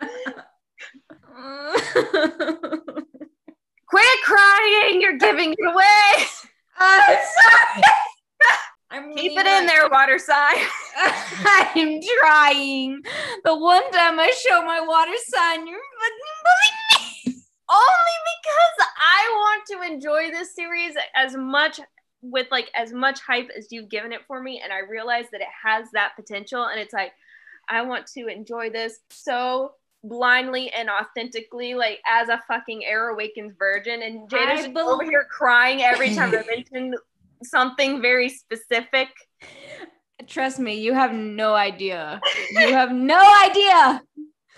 S1: Quit crying! You're giving it away.
S2: Uh, I'm sorry. I'm
S1: Keep it in there, water sign.
S2: I'm trying. The one time I show my water sign, you're fucking bullying me.
S1: Only because I want to enjoy this series as much with like as much hype as you've given it for me and i realize that it has that potential and it's like i want to enjoy this so blindly and authentically like as a fucking air awakens virgin and jada's over here crying every time i mention something very specific
S2: trust me you have no idea you have no idea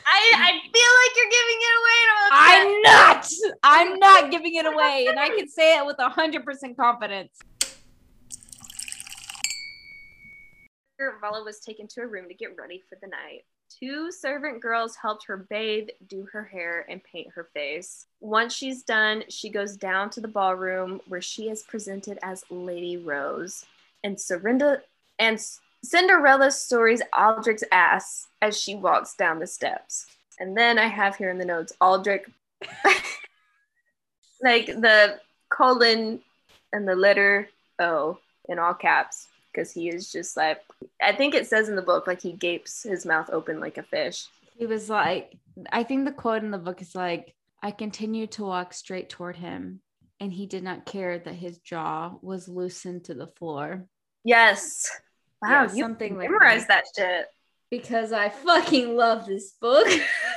S1: I, I feel
S2: like you're giving it away. I'm, I'm not. I'm not giving it away. And I can say it with 100% confidence.
S1: Vhalla was taken to a room to get ready for the night. Two servant girls helped her bathe, do her hair, and paint her face. Once she's done, she goes down to the ballroom where she is presented as Lady Rose. And Serinda and Cinderella stories Aldrik's ass as she walks down the steps. And then I have here in the notes Aldrik, like the colon and the letter O in all caps because he is just like I think it says in the book like he gapes his mouth open like a fish.
S2: He was like I think the quote in the book is like I continued to walk straight toward him and he did not care that his jaw was loosened to the floor.
S1: Yes. Wow, yeah, you something memorized that. that shit.
S2: Because I fucking love this book.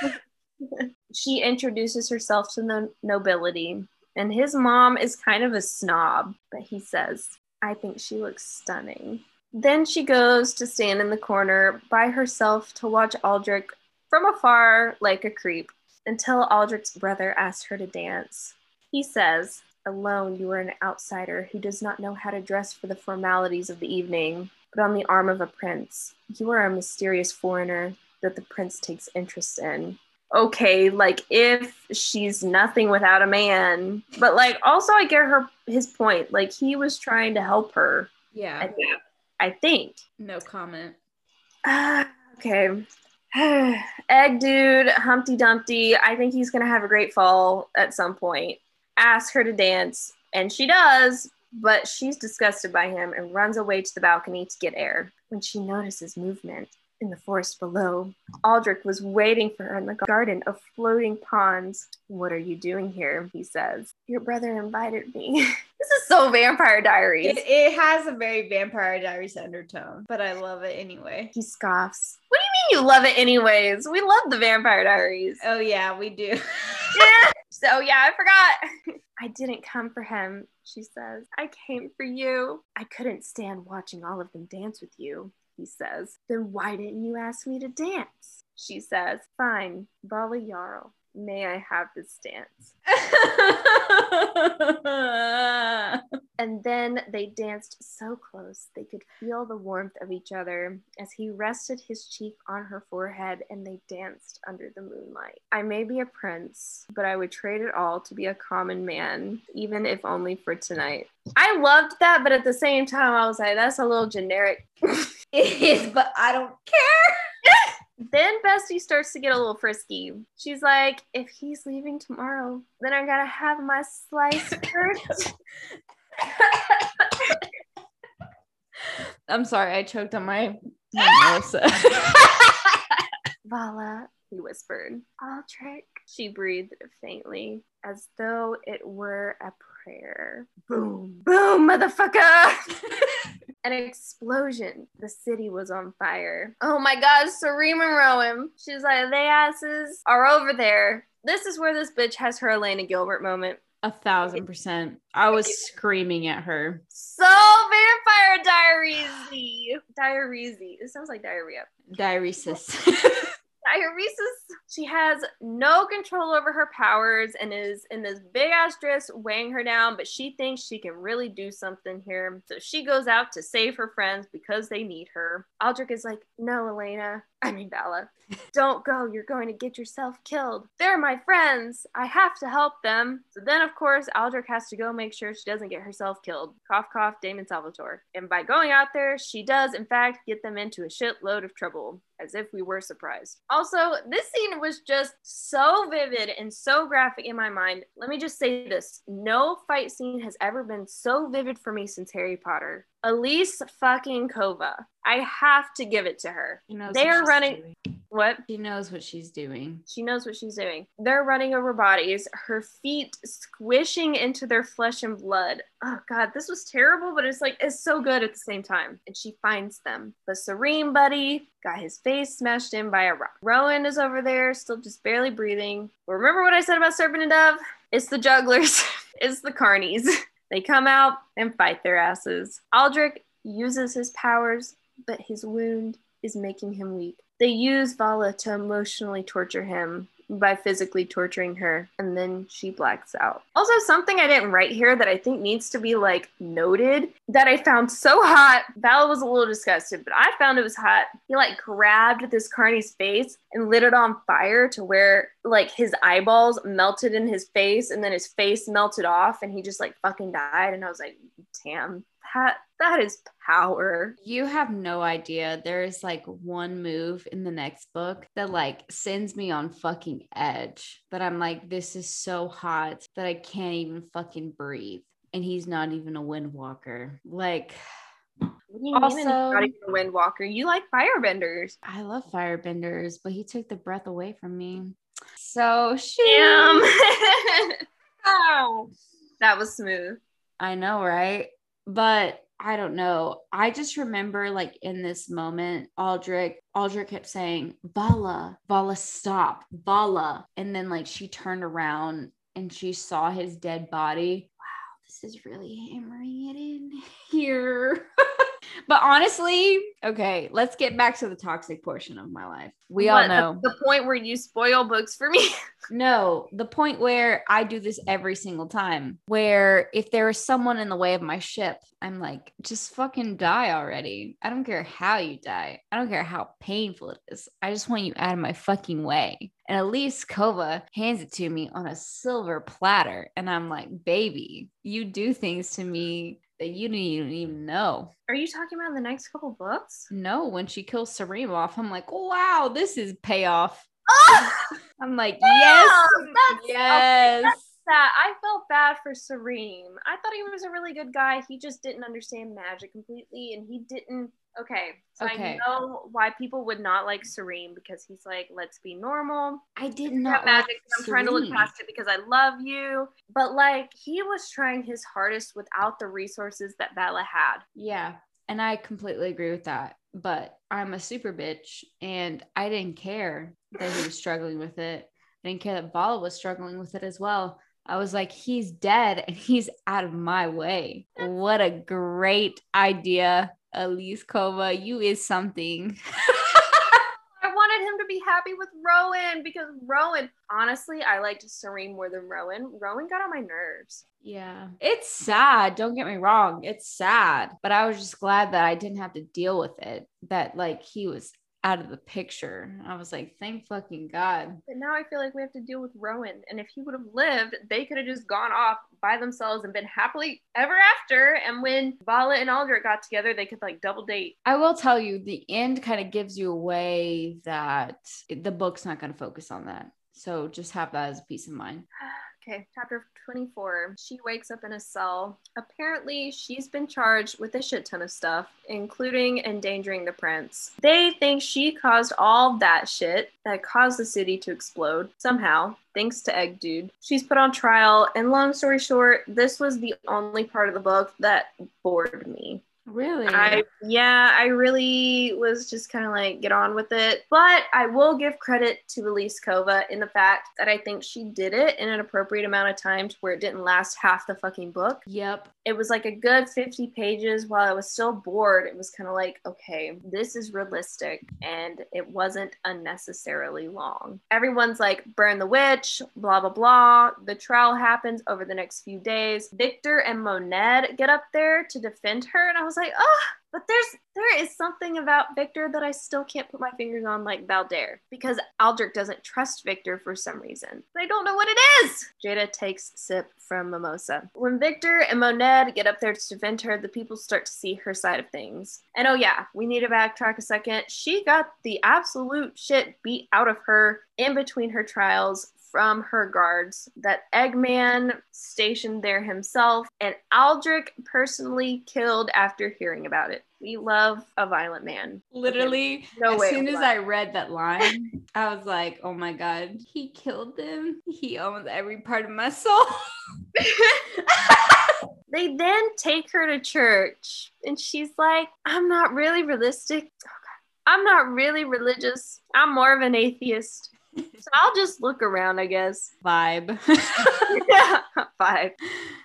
S1: she introduces herself to the nobility and his mom is kind of a snob, but he says, I think she looks stunning. Then she goes to stand in the corner by herself to watch Aldrik from afar like a creep until Aldrik's brother asks her to dance. He says, Alone, you are an outsider who does not know how to dress for the formalities of the evening, but on the arm of a prince. You are a mysterious foreigner that the prince takes interest in okay, like if she's nothing without a man, but like also I get her his point. Like he was trying to help her.
S2: Yeah.
S1: I think. I think.
S2: No comment.
S1: Uh, okay. Egg dude, Humpty Dumpty. I think he's gonna have a great fall at some point. Ask her to dance, and she does, but she's disgusted by him and runs away to the balcony to get air. When she notices movement, in the forest below. Aldrik was waiting for her in the garden of floating ponds. What are you doing here? He says. Your brother invited me. This is so Vampire Diaries.
S2: It, it has a very Vampire Diaries undertone, but I love it anyway.
S1: he scoffs. What do you mean you love it anyways? We love the Vampire Diaries.
S2: Oh yeah, we do.
S1: yeah. So yeah, I forgot. I didn't come for him, she says. I came for you. I couldn't stand watching all of them dance with you, he says. Then why didn't you ask me to dance? She says, Fine, Vhalla Yarl. May I have this dance? And then they danced so close they could feel the warmth of each other as he rested his cheek on her forehead and they danced under the moonlight. I may be a prince, but I would trade it all to be a common man, even if only for tonight. I loved that, but at the same time, I was like, that's a little generic.
S2: it is, but I don't care.
S1: Then Bestie starts to get a little frisky. She's like, if he's leaving tomorrow, then I gotta have my slice first.
S2: I'm sorry, I choked on my mimosa.
S1: Vhalla, he whispered. Aldrik. She breathed faintly, as though it were a prayer. Boom, boom, motherfucker! An explosion. The city was on fire. Oh my god, Serena and Rowan. She's like, they asses are over there. This is where this bitch has her Elena Gilbert moment.
S2: a thousand percent. I was screaming at her.
S1: So Vampire Diaries. Diaries. It sounds like diarrhea.
S2: Diaresis.
S1: Diaresis. She has no control over her powers and is in this big ass dress weighing her down, but she thinks she can really do something here. So she goes out to save her friends because they need her. Aldrik is like, No, Elena. I mean, Bella. Don't go. You're going to get yourself killed. They're my friends. I have to help them. So then, of course, Aldrik has to go make sure she doesn't get herself killed. Cough, cough, Damon Salvatore. And by going out there, she does, in fact, get them into a shitload of trouble, as if we were surprised. Also, this scene was just so vivid and so graphic in my mind. Let me just say this no fight scene has ever been so vivid for me since Harry Potter. Elise fucking Kova. I have to give it to her. They are running-
S2: doing.
S1: What?
S2: She knows what she's doing.
S1: She knows what she's doing. They're running over bodies, her feet squishing into their flesh and blood. Oh god, this was terrible, but it's like it's so good at the same time. And she finds them. The Serene buddy got his face smashed in by a rock. Rowan is over there, still just barely breathing. Remember what I said about Serpent and Dove? It's the jugglers, it's the carnies. They come out and fight their asses. Aldrik uses his powers, but his wound is making him weak. They use Vhalla to emotionally torture him by physically torturing her, and then she blacks out. Also, something I didn't write here that I think needs to be like noted that I found so hot. Vhalla was a little disgusted, but I found it was hot. He like grabbed this Carney's face and lit it on fire to where like his eyeballs melted in his face, and then his face melted off, and he just like fucking died. And I was like, damn, that that is power.
S2: You have no idea. There is like one move in the next book that like sends me on fucking edge. That I'm like, this is so hot that I can't even fucking breathe. And he's not even a windwalker. Like,
S1: What do you mean
S2: Also-
S1: he's not even a windwalker? You like firebenders.
S2: I love firebenders, but he took the breath away from me. So she.
S1: Ow. That was smooth.
S2: I know, right? But I don't know. I just remember like in this moment, Aldrik, Aldrik kept saying, Vhalla, Vhalla, stop, Vhalla. And then like she turned around and she saw his dead body. Wow, this is really hammering it in here. But honestly, okay, let's get back to the toxic portion of my life. We all
S1: What, the-
S2: know.
S1: the, point where you spoil books for me.
S2: No, the point where I do this every single time, where if there is someone in the way of my ship, I'm like, just fucking die already. I don't care how you die. I don't care how painful it is. I just want you out of my fucking way. And Elise Kova hands it to me on a silver platter. And I'm like, baby, you do things to me that you didn't even know.
S1: Are you talking about the next couple books?
S2: No, when she kills Sarima off, I'm like, wow, this is payoff.
S1: Oh,
S2: I'm like, yes,
S1: that's
S2: yes.
S1: that. I felt bad for Serene. I thought he was a really good guy. He just didn't understand magic completely, and he didn't Okay. So
S2: Okay.
S1: I know why people would not like Serene because he's like, let's be normal.
S2: I did not
S1: magic.
S2: like
S1: I'm trying to look past it because I love you. But like he was trying his hardest without the resources that Vhalla had.
S2: Yeah, and I completely agree with that. But I'm a super bitch, and I didn't care that he was struggling with it. I didn't care that Vhalla was struggling with it as well. I was like, he's dead and he's out of my way. What a great idea, Elise Kova. You is something.
S1: I wanted him to be happy with Roan because Roan, honestly, I liked Sareem more than Roan. Roan got on my nerves.
S2: Yeah. It's sad. Don't get me wrong. It's sad. But I was just glad that I didn't have to deal with it, that like he was out of the picture. I was like, thank fucking God.
S1: But now I feel like we have to deal with Roan. And if he would have lived, they could have just gone off by themselves and been happily ever after. And when Vhalla and Aldrik got together, they could like double date.
S2: I will tell you, the end kind of gives you away that the book's not going to focus on that. So just have that as a peace of mind.
S1: Okay, chapter 24. She wakes up in a cell. Apparently, she's been charged with a shit ton of stuff, including endangering the prince. They think she caused all that shit that caused the city to explode somehow, thanks to Egg Dude. She's put on trial, and long story short, this was the only part of the book that bored me.
S2: Really?
S1: I yeah, I really was just kind of like get on with it. But I will give credit to Elise Kova in the fact that I think she did it in an appropriate amount of time to where it didn't last half the fucking book.
S2: yep.
S1: It was like a good 50 pages while I was still bored. It was kind of like, okay, this is realistic and it wasn't unnecessarily long. Everyone's like, burn the witch, blah, blah, blah. The trial happens over the next few days. Victor and Mohned get up there to defend her. And I was like, oh, but there's there is something about Victor that I still can't put my fingers on like Valder because Aldrik doesn't trust Victor for some reason. But I don't know what it is. Jada takes sip from mimosa. When Victor and Mohned get up there to defend her, the people start to see her side of things. And oh yeah, we need to backtrack a second. She got the absolute shit beat out of her in between her trials from her guards that Egmond stationed there himself and Aldrik personally killed after hearing about it. We love a violent man.
S2: Literally,
S1: No
S2: as soon as I read that line, I was like, oh my God, he killed them. He owns every part of my soul.
S1: They then take her to church and she's like, I'm not really realistic. I'm not really religious. I'm more of an atheist. So I'll just look around, I guess.
S2: Vibe.
S1: Five.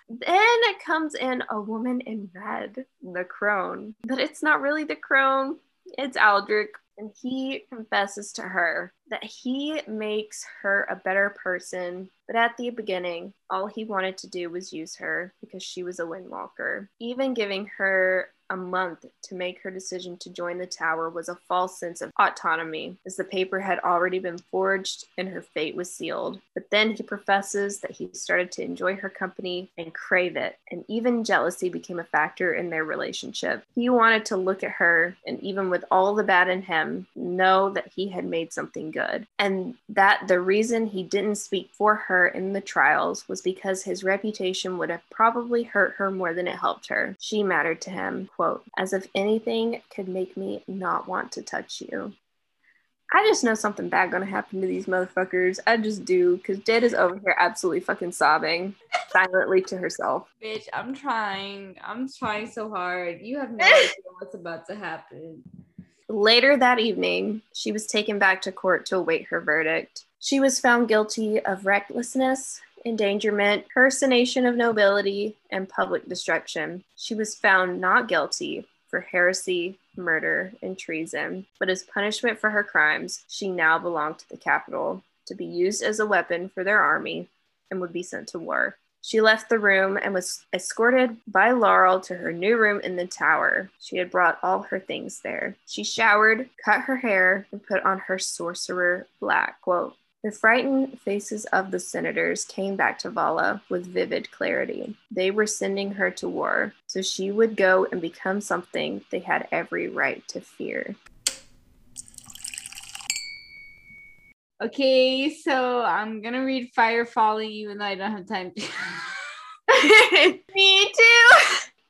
S1: Then it comes in a woman in red, the crone. But it's not really the crone, it's Aldrik. And he confesses to her that he makes her a better person. But at the beginning, all he wanted to do was use her because she was a windwalker. Even giving her a month to make her decision to join the tower was a false sense of autonomy, as the paper had already been forged and her fate was sealed. But then he professes that he started to enjoy her company and crave it, and even jealousy became a factor in their relationship. He wanted to look at her, and even with all the bad in him, know that he had made something good, and that the reason he didn't speak for her in the trials was because his reputation would have probably hurt her more than it helped her. She mattered to him, quote, as if anything could make me not want to touch you. I just know something bad gonna happen to these motherfuckers. I just do, because Jade is over here absolutely fucking sobbing silently to herself.
S2: Bitch, I'm trying. I'm trying so hard. You have no idea what's about to happen.
S1: Later that evening, she was taken back to court to await her verdict. She was found guilty of recklessness, endangerment, personation of nobility, and public destruction. She was found not guilty for heresy, murder, and treason, but as punishment for her crimes, she now belonged to the capital to be used as a weapon for their army and would be sent to war. She left the room and was escorted by Larel to her new room in the tower. She had brought all her things there. She showered, cut her hair, and put on her sorcerer black. Quote, the frightened faces of the senators came back to Vhalla with vivid clarity. They were sending her to war, so she would go and become something they had every right to fear.
S2: Okay, so I'm gonna read Fire Falling even though I don't have time to.
S1: Me too.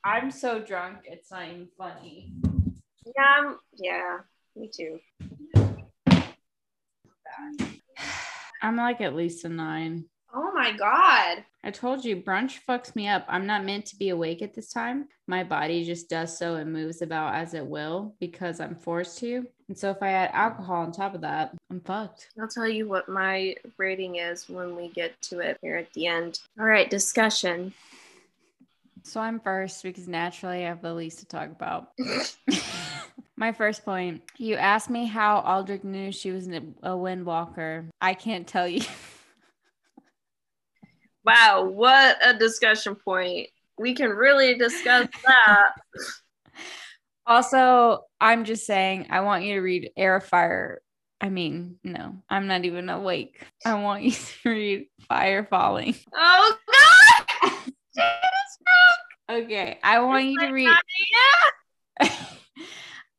S2: I'm so drunk, it's not even funny.
S1: Yeah, yeah, me too.
S2: I'm like at least a nine.
S1: Oh my god.
S2: I told you brunch fucks me up. I'm not meant to be awake at this time. My body just does so and moves about as it will because I'm forced to. And so if I add alcohol on top of that, I'm fucked.
S1: I'll tell you what my rating is when we get to it here at the end. All right, discussion.
S2: So I'm first because naturally I have the least to talk about. My first point you asked me how Aldrik knew she was a windwalker. I can't tell you.
S1: Wow, what a discussion point. We can really discuss that.
S2: also, I'm just saying, I want you to read Air of Fire. I mean, no, I'm not even awake. I want you to read Fire Falling.
S1: Oh god! Shit is drunk!
S2: Okay, I want you to read.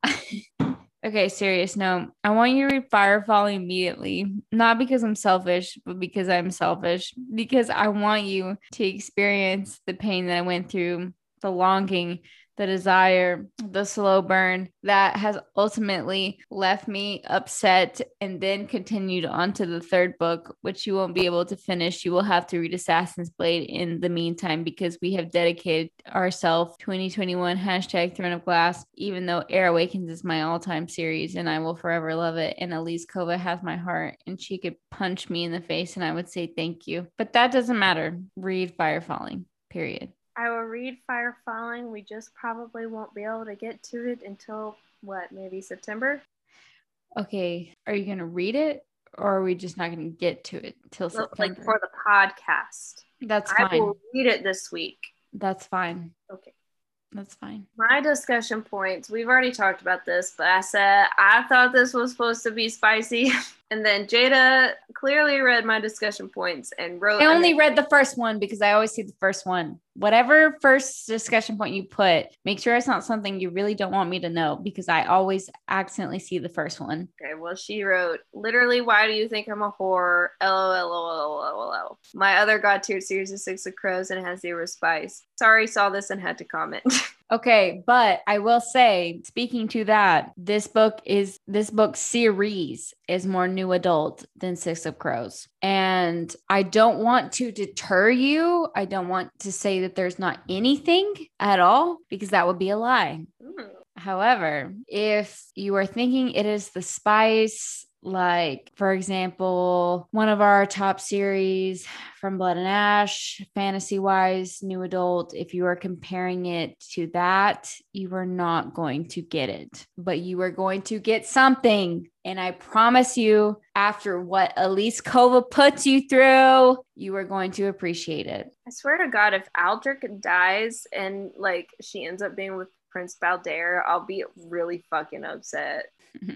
S2: okay, serious. No, I want you to read Firefall immediately. Not because I'm selfish, but because I'm selfish. Because I want you to experience the pain that I went through, the longing, the desire, the slow burn that has ultimately left me upset and then continued on to the third book, which you won't be able to finish. You will have to read Assassin's Blade in the meantime because we have dedicated ourselves 2021 hashtag Throne of Glass, even though Air Awakens is my all time series and I will forever love it. And Elise Kova has my heart and she could punch me in the face and I would say thank you. But that doesn't matter. Read Fire Falling, period.
S1: I will read Fire Falling. We just probably won't be able to get to it until what, maybe September?
S2: Okay, are you going to read it or are we just not going to get to it till September?
S1: Like for the podcast.
S2: That's fine.
S1: I will read it this week.
S2: That's fine.
S1: Okay.
S2: That's fine.
S1: My discussion points, we've already talked about this, but I said I thought this was supposed to be spicy. And then Jada clearly read my discussion points and wrote.
S2: I only read the first one because I always see the first one. Whatever first discussion point you put, make sure it's not something you really don't want me to know because I always accidentally see the first one.
S1: Okay, well, she wrote, literally, why do you think I'm a whore? LOL. My other God tier series is Six of Crows and has zero spice. Sorry, saw this and had to comment.
S2: Okay, but I will say, speaking to that, this book is this book series is more new adult than Six of Crows. And I don't want to deter you. I don't want to say that there's not anything at all because that would be a lie.
S1: Hmm.
S2: However, if you are thinking it is the spice, like for example, one of our top series from Blood and Ash, fantasy wise, new adult, if you are comparing it to that, you are not going to get it, but you are going to get something. And I promise you, after what Elise Kova puts you through, you are going to appreciate it.
S1: I swear to God, if Aldrik dies and like she ends up being with Prince Baldair, I'll be really fucking upset.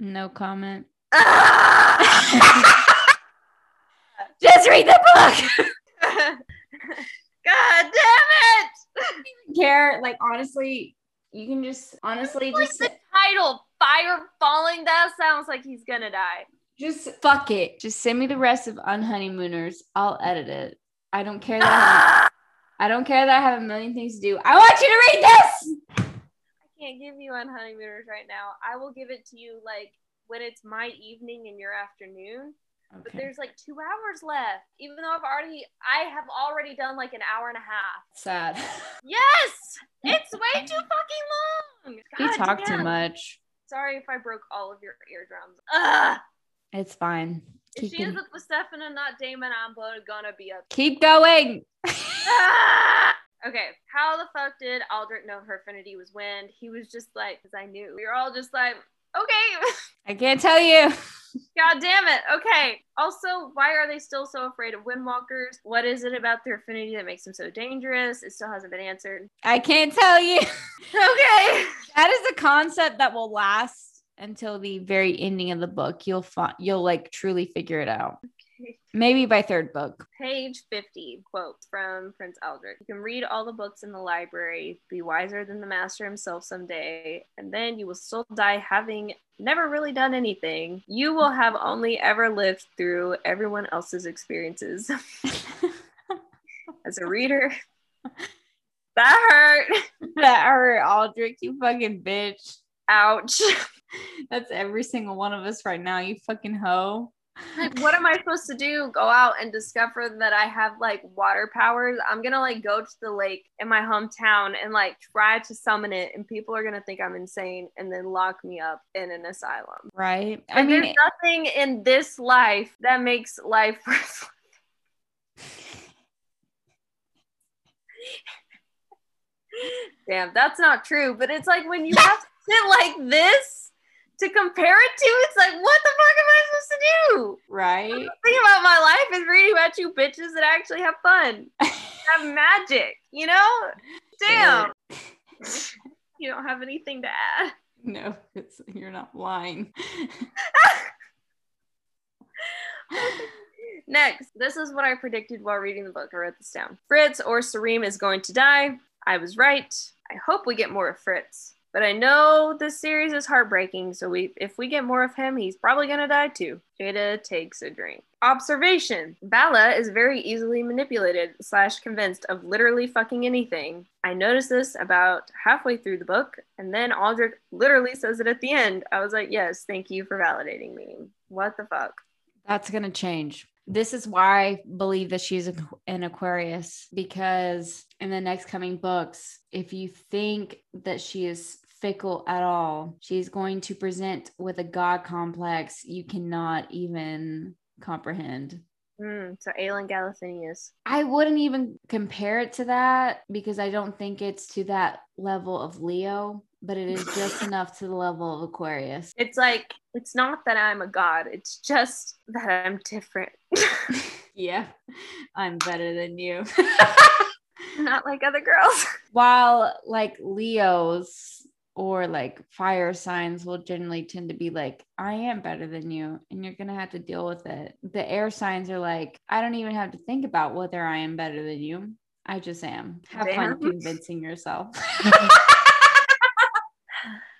S2: No comment.
S1: Just read the book. God damn it!
S2: care. Like honestly, you can just honestly
S1: Like
S2: just
S1: the title, Fire Falling. That sounds like he's gonna die.
S2: just fuck it. Just send me the rest of Unhoneymooners. I'll edit it. I don't care that I, have, I don't care that I have a million things to do. I want you to read this.
S1: I can't give you Unhoneymooners right now. I will give it to you like when it's my evening and your afternoon. But there's like two hours left, even though I've already, I have already done like an hour and a half.
S2: Sad.
S1: Yes, it's way too fucking long.
S2: You
S1: God
S2: talk too
S1: damn.
S2: much.
S1: Sorry if I broke all of your eardrums. Ugh.
S2: It's fine.
S1: If she up with Stefan and not Damon, I'm gonna be up.
S2: Keep going.
S1: Ah! Okay, how the fuck did Aldrik know her affinity was wind? He was just like, because I knew. We were all just like, okay,
S2: I can't tell you.
S1: god damn it. Okay. Also, why are they still so afraid of windwalkers? What is it about their affinity that makes them so dangerous? It still hasn't been answered.
S2: I can't tell you.
S1: Okay.
S2: That is a concept that will last until the very ending of the book. You'll find you'll like truly figure it out. Maybe by third book.
S1: Page 50, quote from Prince Aldrik. You can read all the books in the library, be wiser than the master himself someday, and then you will still die having never really done anything. You will have only ever lived through everyone else's experiences. As a reader, that hurt.
S2: that hurt, Aldrik, you fucking bitch.
S1: Ouch.
S2: That's every single one of us right now. You fucking hoe.
S1: Like, what am I supposed to do? Go out and discover that I have like water powers? I'm gonna like go to the lake in my hometown and like try to summon it, and people are gonna think I'm insane and then lock me up in an asylum.
S2: Right. I
S1: And
S2: mean,
S1: there's nothing in this life that makes life worth Damn, that's not true. But it's like when you have to sit like this to compare it to, it's like, what the fuck am I supposed to do?
S2: right.
S1: The thing about my life is reading about you bitches that actually have fun, have magic, you know? Damn. You don't have anything to add.
S2: No, it's, you're not lying.
S1: Next, this is what I predicted while reading the book. I wrote this down. Fritz or Sareem is going to die. I was right. I hope we get more of Fritz. But I know this series is heartbreaking, so we if we get more of him, he's probably gonna die too. Jada takes a drink. Observation. Vhalla is very easily manipulated slash convinced of literally fucking anything. I noticed this about halfway through the book, and then Aldrik literally says it at the end. I was like, yes, thank you for validating me. What the fuck?
S2: That's to change. This is why I believe that she's an Aquarius because in the next coming books, if you think that she is fickle at all, she's going to present with a God complex you cannot even comprehend.
S1: Mm, so Aelin Galathynius.
S2: I wouldn't even compare it to that because I don't think it's to that level of Leo, but it is just enough to the level of Aquarius.
S1: It's like it's not that I'm a god, it's just that I'm different.
S2: Yeah, I'm better than you.
S1: not like other girls.
S2: While like Leos or like fire signs will generally tend to be like, I am better than you, and you're gonna have to deal with it. The air signs are like, I don't even have to think about whether I am better than you. I just am. Have fun convincing yourself.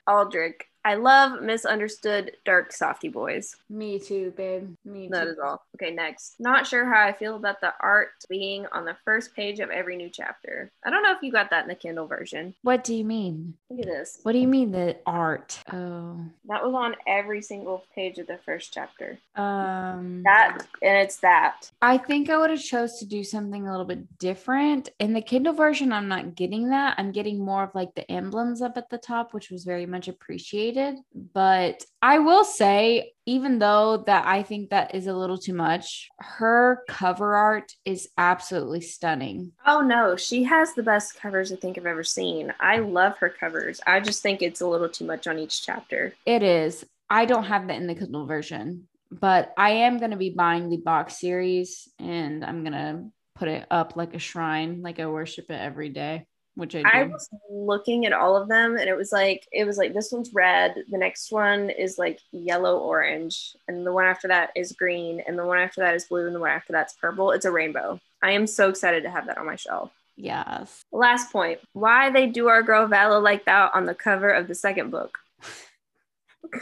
S1: Aldrik. I love misunderstood dark softy boys.
S2: Me too, babe. Me too.
S1: That is all. Okay, next. Not sure how I feel about the art being on the first page of every new chapter. I don't know if you got that in the Kindle version.
S2: What do you mean?
S1: Look at this.
S2: What do you mean the art? Oh,
S1: That was on every single page of the first chapter.
S2: um,
S1: That and it's that.
S2: I think I would have chose to do something a little bit different. In the Kindle version, I'm not getting that. I'm getting more of like the emblems up at the top, which was very much appreciated. But I will say, even though that I think that is a little too much, her cover art is absolutely stunning.
S1: Oh no, she has the best covers I think I've ever seen. I love her covers. I just think it's a little too much on each chapter.
S2: It is. I don't have that in the Kindle version, but I am going to be buying the box series and I'm going to put it up like a shrine, like I worship it every day, which I.
S1: I was looking at all of them and it was like it was like this one's red, the next one is like yellow orange, and the one after that is green, and the one after that is blue, and the one after that's purple. It's a rainbow. I am so excited to have that on my shelf.
S2: yes.
S1: Last point. Why they do our girl Vhalla like that on the cover of the second book.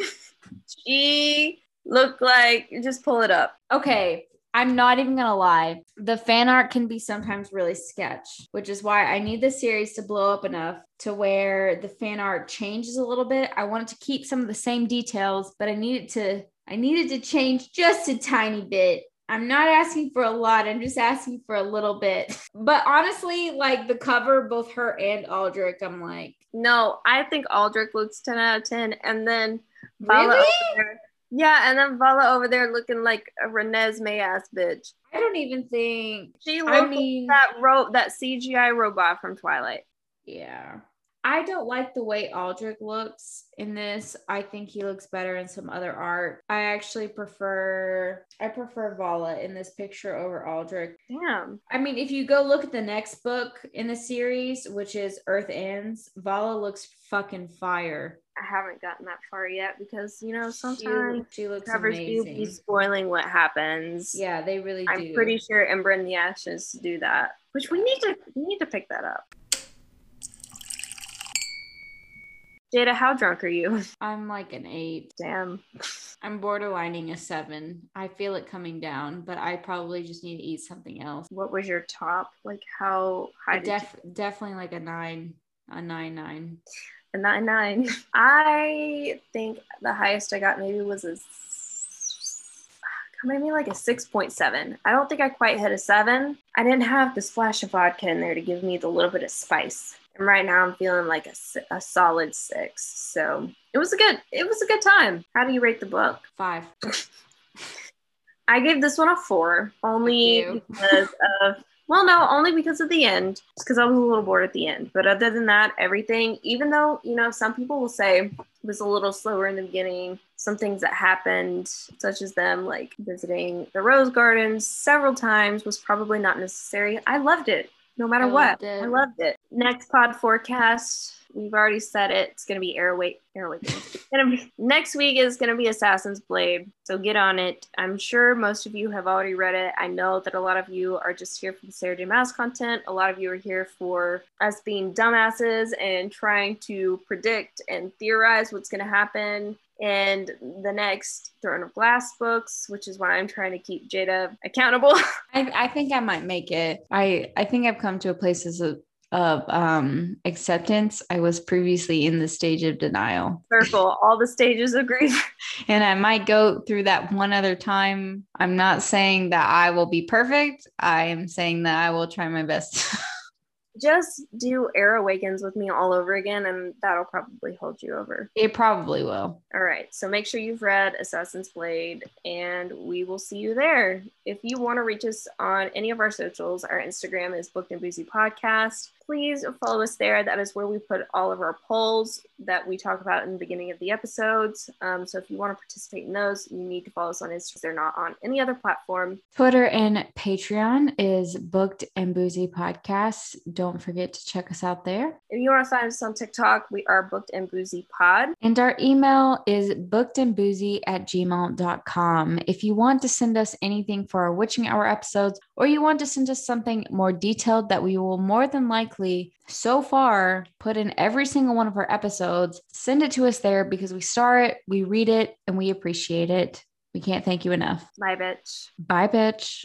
S1: she looked like just pull it up.
S2: Okay, I'm not even gonna lie. The fan art can be sometimes really sketch, which is why I need the series to blow up enough to where the fan art changes a little bit. I wanted to keep some of the same details, but I needed to I needed to change just a tiny bit. I'm not asking for a lot. I'm just asking for a little bit. But honestly, like the cover, both her and Aldrik, I'm like,
S1: No, I think Aldrik looks 10 out of 10. And then Vhalla
S2: really?
S1: Yeah, and then Vhalla over there looking like a Renesmee ass bitch.
S2: I don't even think.
S1: She
S2: I mean,
S1: like that rope that CGI robot from Twilight.
S2: Yeah. I don't like the way Aldrik looks in this. I think he looks better in some other art. I actually prefer I prefer Vhalla in this picture over Aldrik.
S1: Damn.
S2: I mean, if you go look at the next book in the series, which is Earth's End, Vhalla looks fucking fire.
S1: I haven't gotten that far yet because you know sometimes
S2: she looks
S1: covers do be spoiling what happens.
S2: Yeah, they really do.
S1: I'm pretty sure Ember in the Ashes do that. Which we need to we need to pick that up. Jada, how drunk are you?
S2: I'm like an eight.
S1: Damn.
S2: I'm borderlining a seven. I feel it coming down, but I probably just need to eat something else.
S1: What was your top? Like how high did you
S2: definitely like a nine, a nine nine.
S1: A nine nine. I think the highest I got maybe was a maybe like a 6.7. I don't think I quite hit a seven. I didn't have the splash of vodka in there to give me the little bit of spice. And right now I'm feeling like a, a solid six. So it was a good, it was a good time. How do you rate the book?
S2: Five.
S1: I gave this one a four, only because of well, no, only because of the end, because I was a little bored at the end. But other than that, everything, even though, you know, some people will say it was a little slower in the beginning, some things that happened, such as them like visiting the rose gardens several times, was probably not necessary. I loved it no matter I what. I loved it. Next pod forecast We've already said it. It's gonna be Airway Airway. next week is gonna be Assassin's Blade. So get on it. I'm sure most of you have already read it. I know that a lot of you are just here for the Sarah J. Maas content. A lot of you are here for us being dumbasses and trying to predict and theorize what's gonna happen and the next Throne of Glass books, which is why I'm trying to keep Jada accountable.
S2: I, I think I might make it. I, I think I've come to a place as a of um, acceptance, I was previously in the stage of denial.
S1: Circle, all the stages of grief.
S2: and I might go through that one other time. I'm not saying that I will be perfect. I am saying that I will try my best.
S1: just do Air Awakens with me all over again, and that'll probably hold you over.
S2: It probably will.
S1: All right. So make sure you've read Assassin's Blade, and we will see you there. If you want to reach us on any of our socials, our Instagram is Booked and Boozy Podcast please follow us there. That is where we put all of our polls that we talk about in the beginning of the episodes. Um, so if you want to participate in those, you need to follow us on Instagram. They're not on any other platform.
S2: Twitter and Patreon is Booked and Boozy Podcast. Don't forget to check us out there.
S1: If you want to find us on TikTok, we are Booked and Boozy Pod.
S2: And our email is bookedandboozy at gmail.com. If you want to send us anything for our Witching Hour episodes, or you want to send us something more detailed that we will more than likely so far put in every single one of our episodes. Send it to us there because we star it, we read it, and we appreciate it. We can't thank you enough.
S1: Bye, bitch.
S2: Bye, bitch.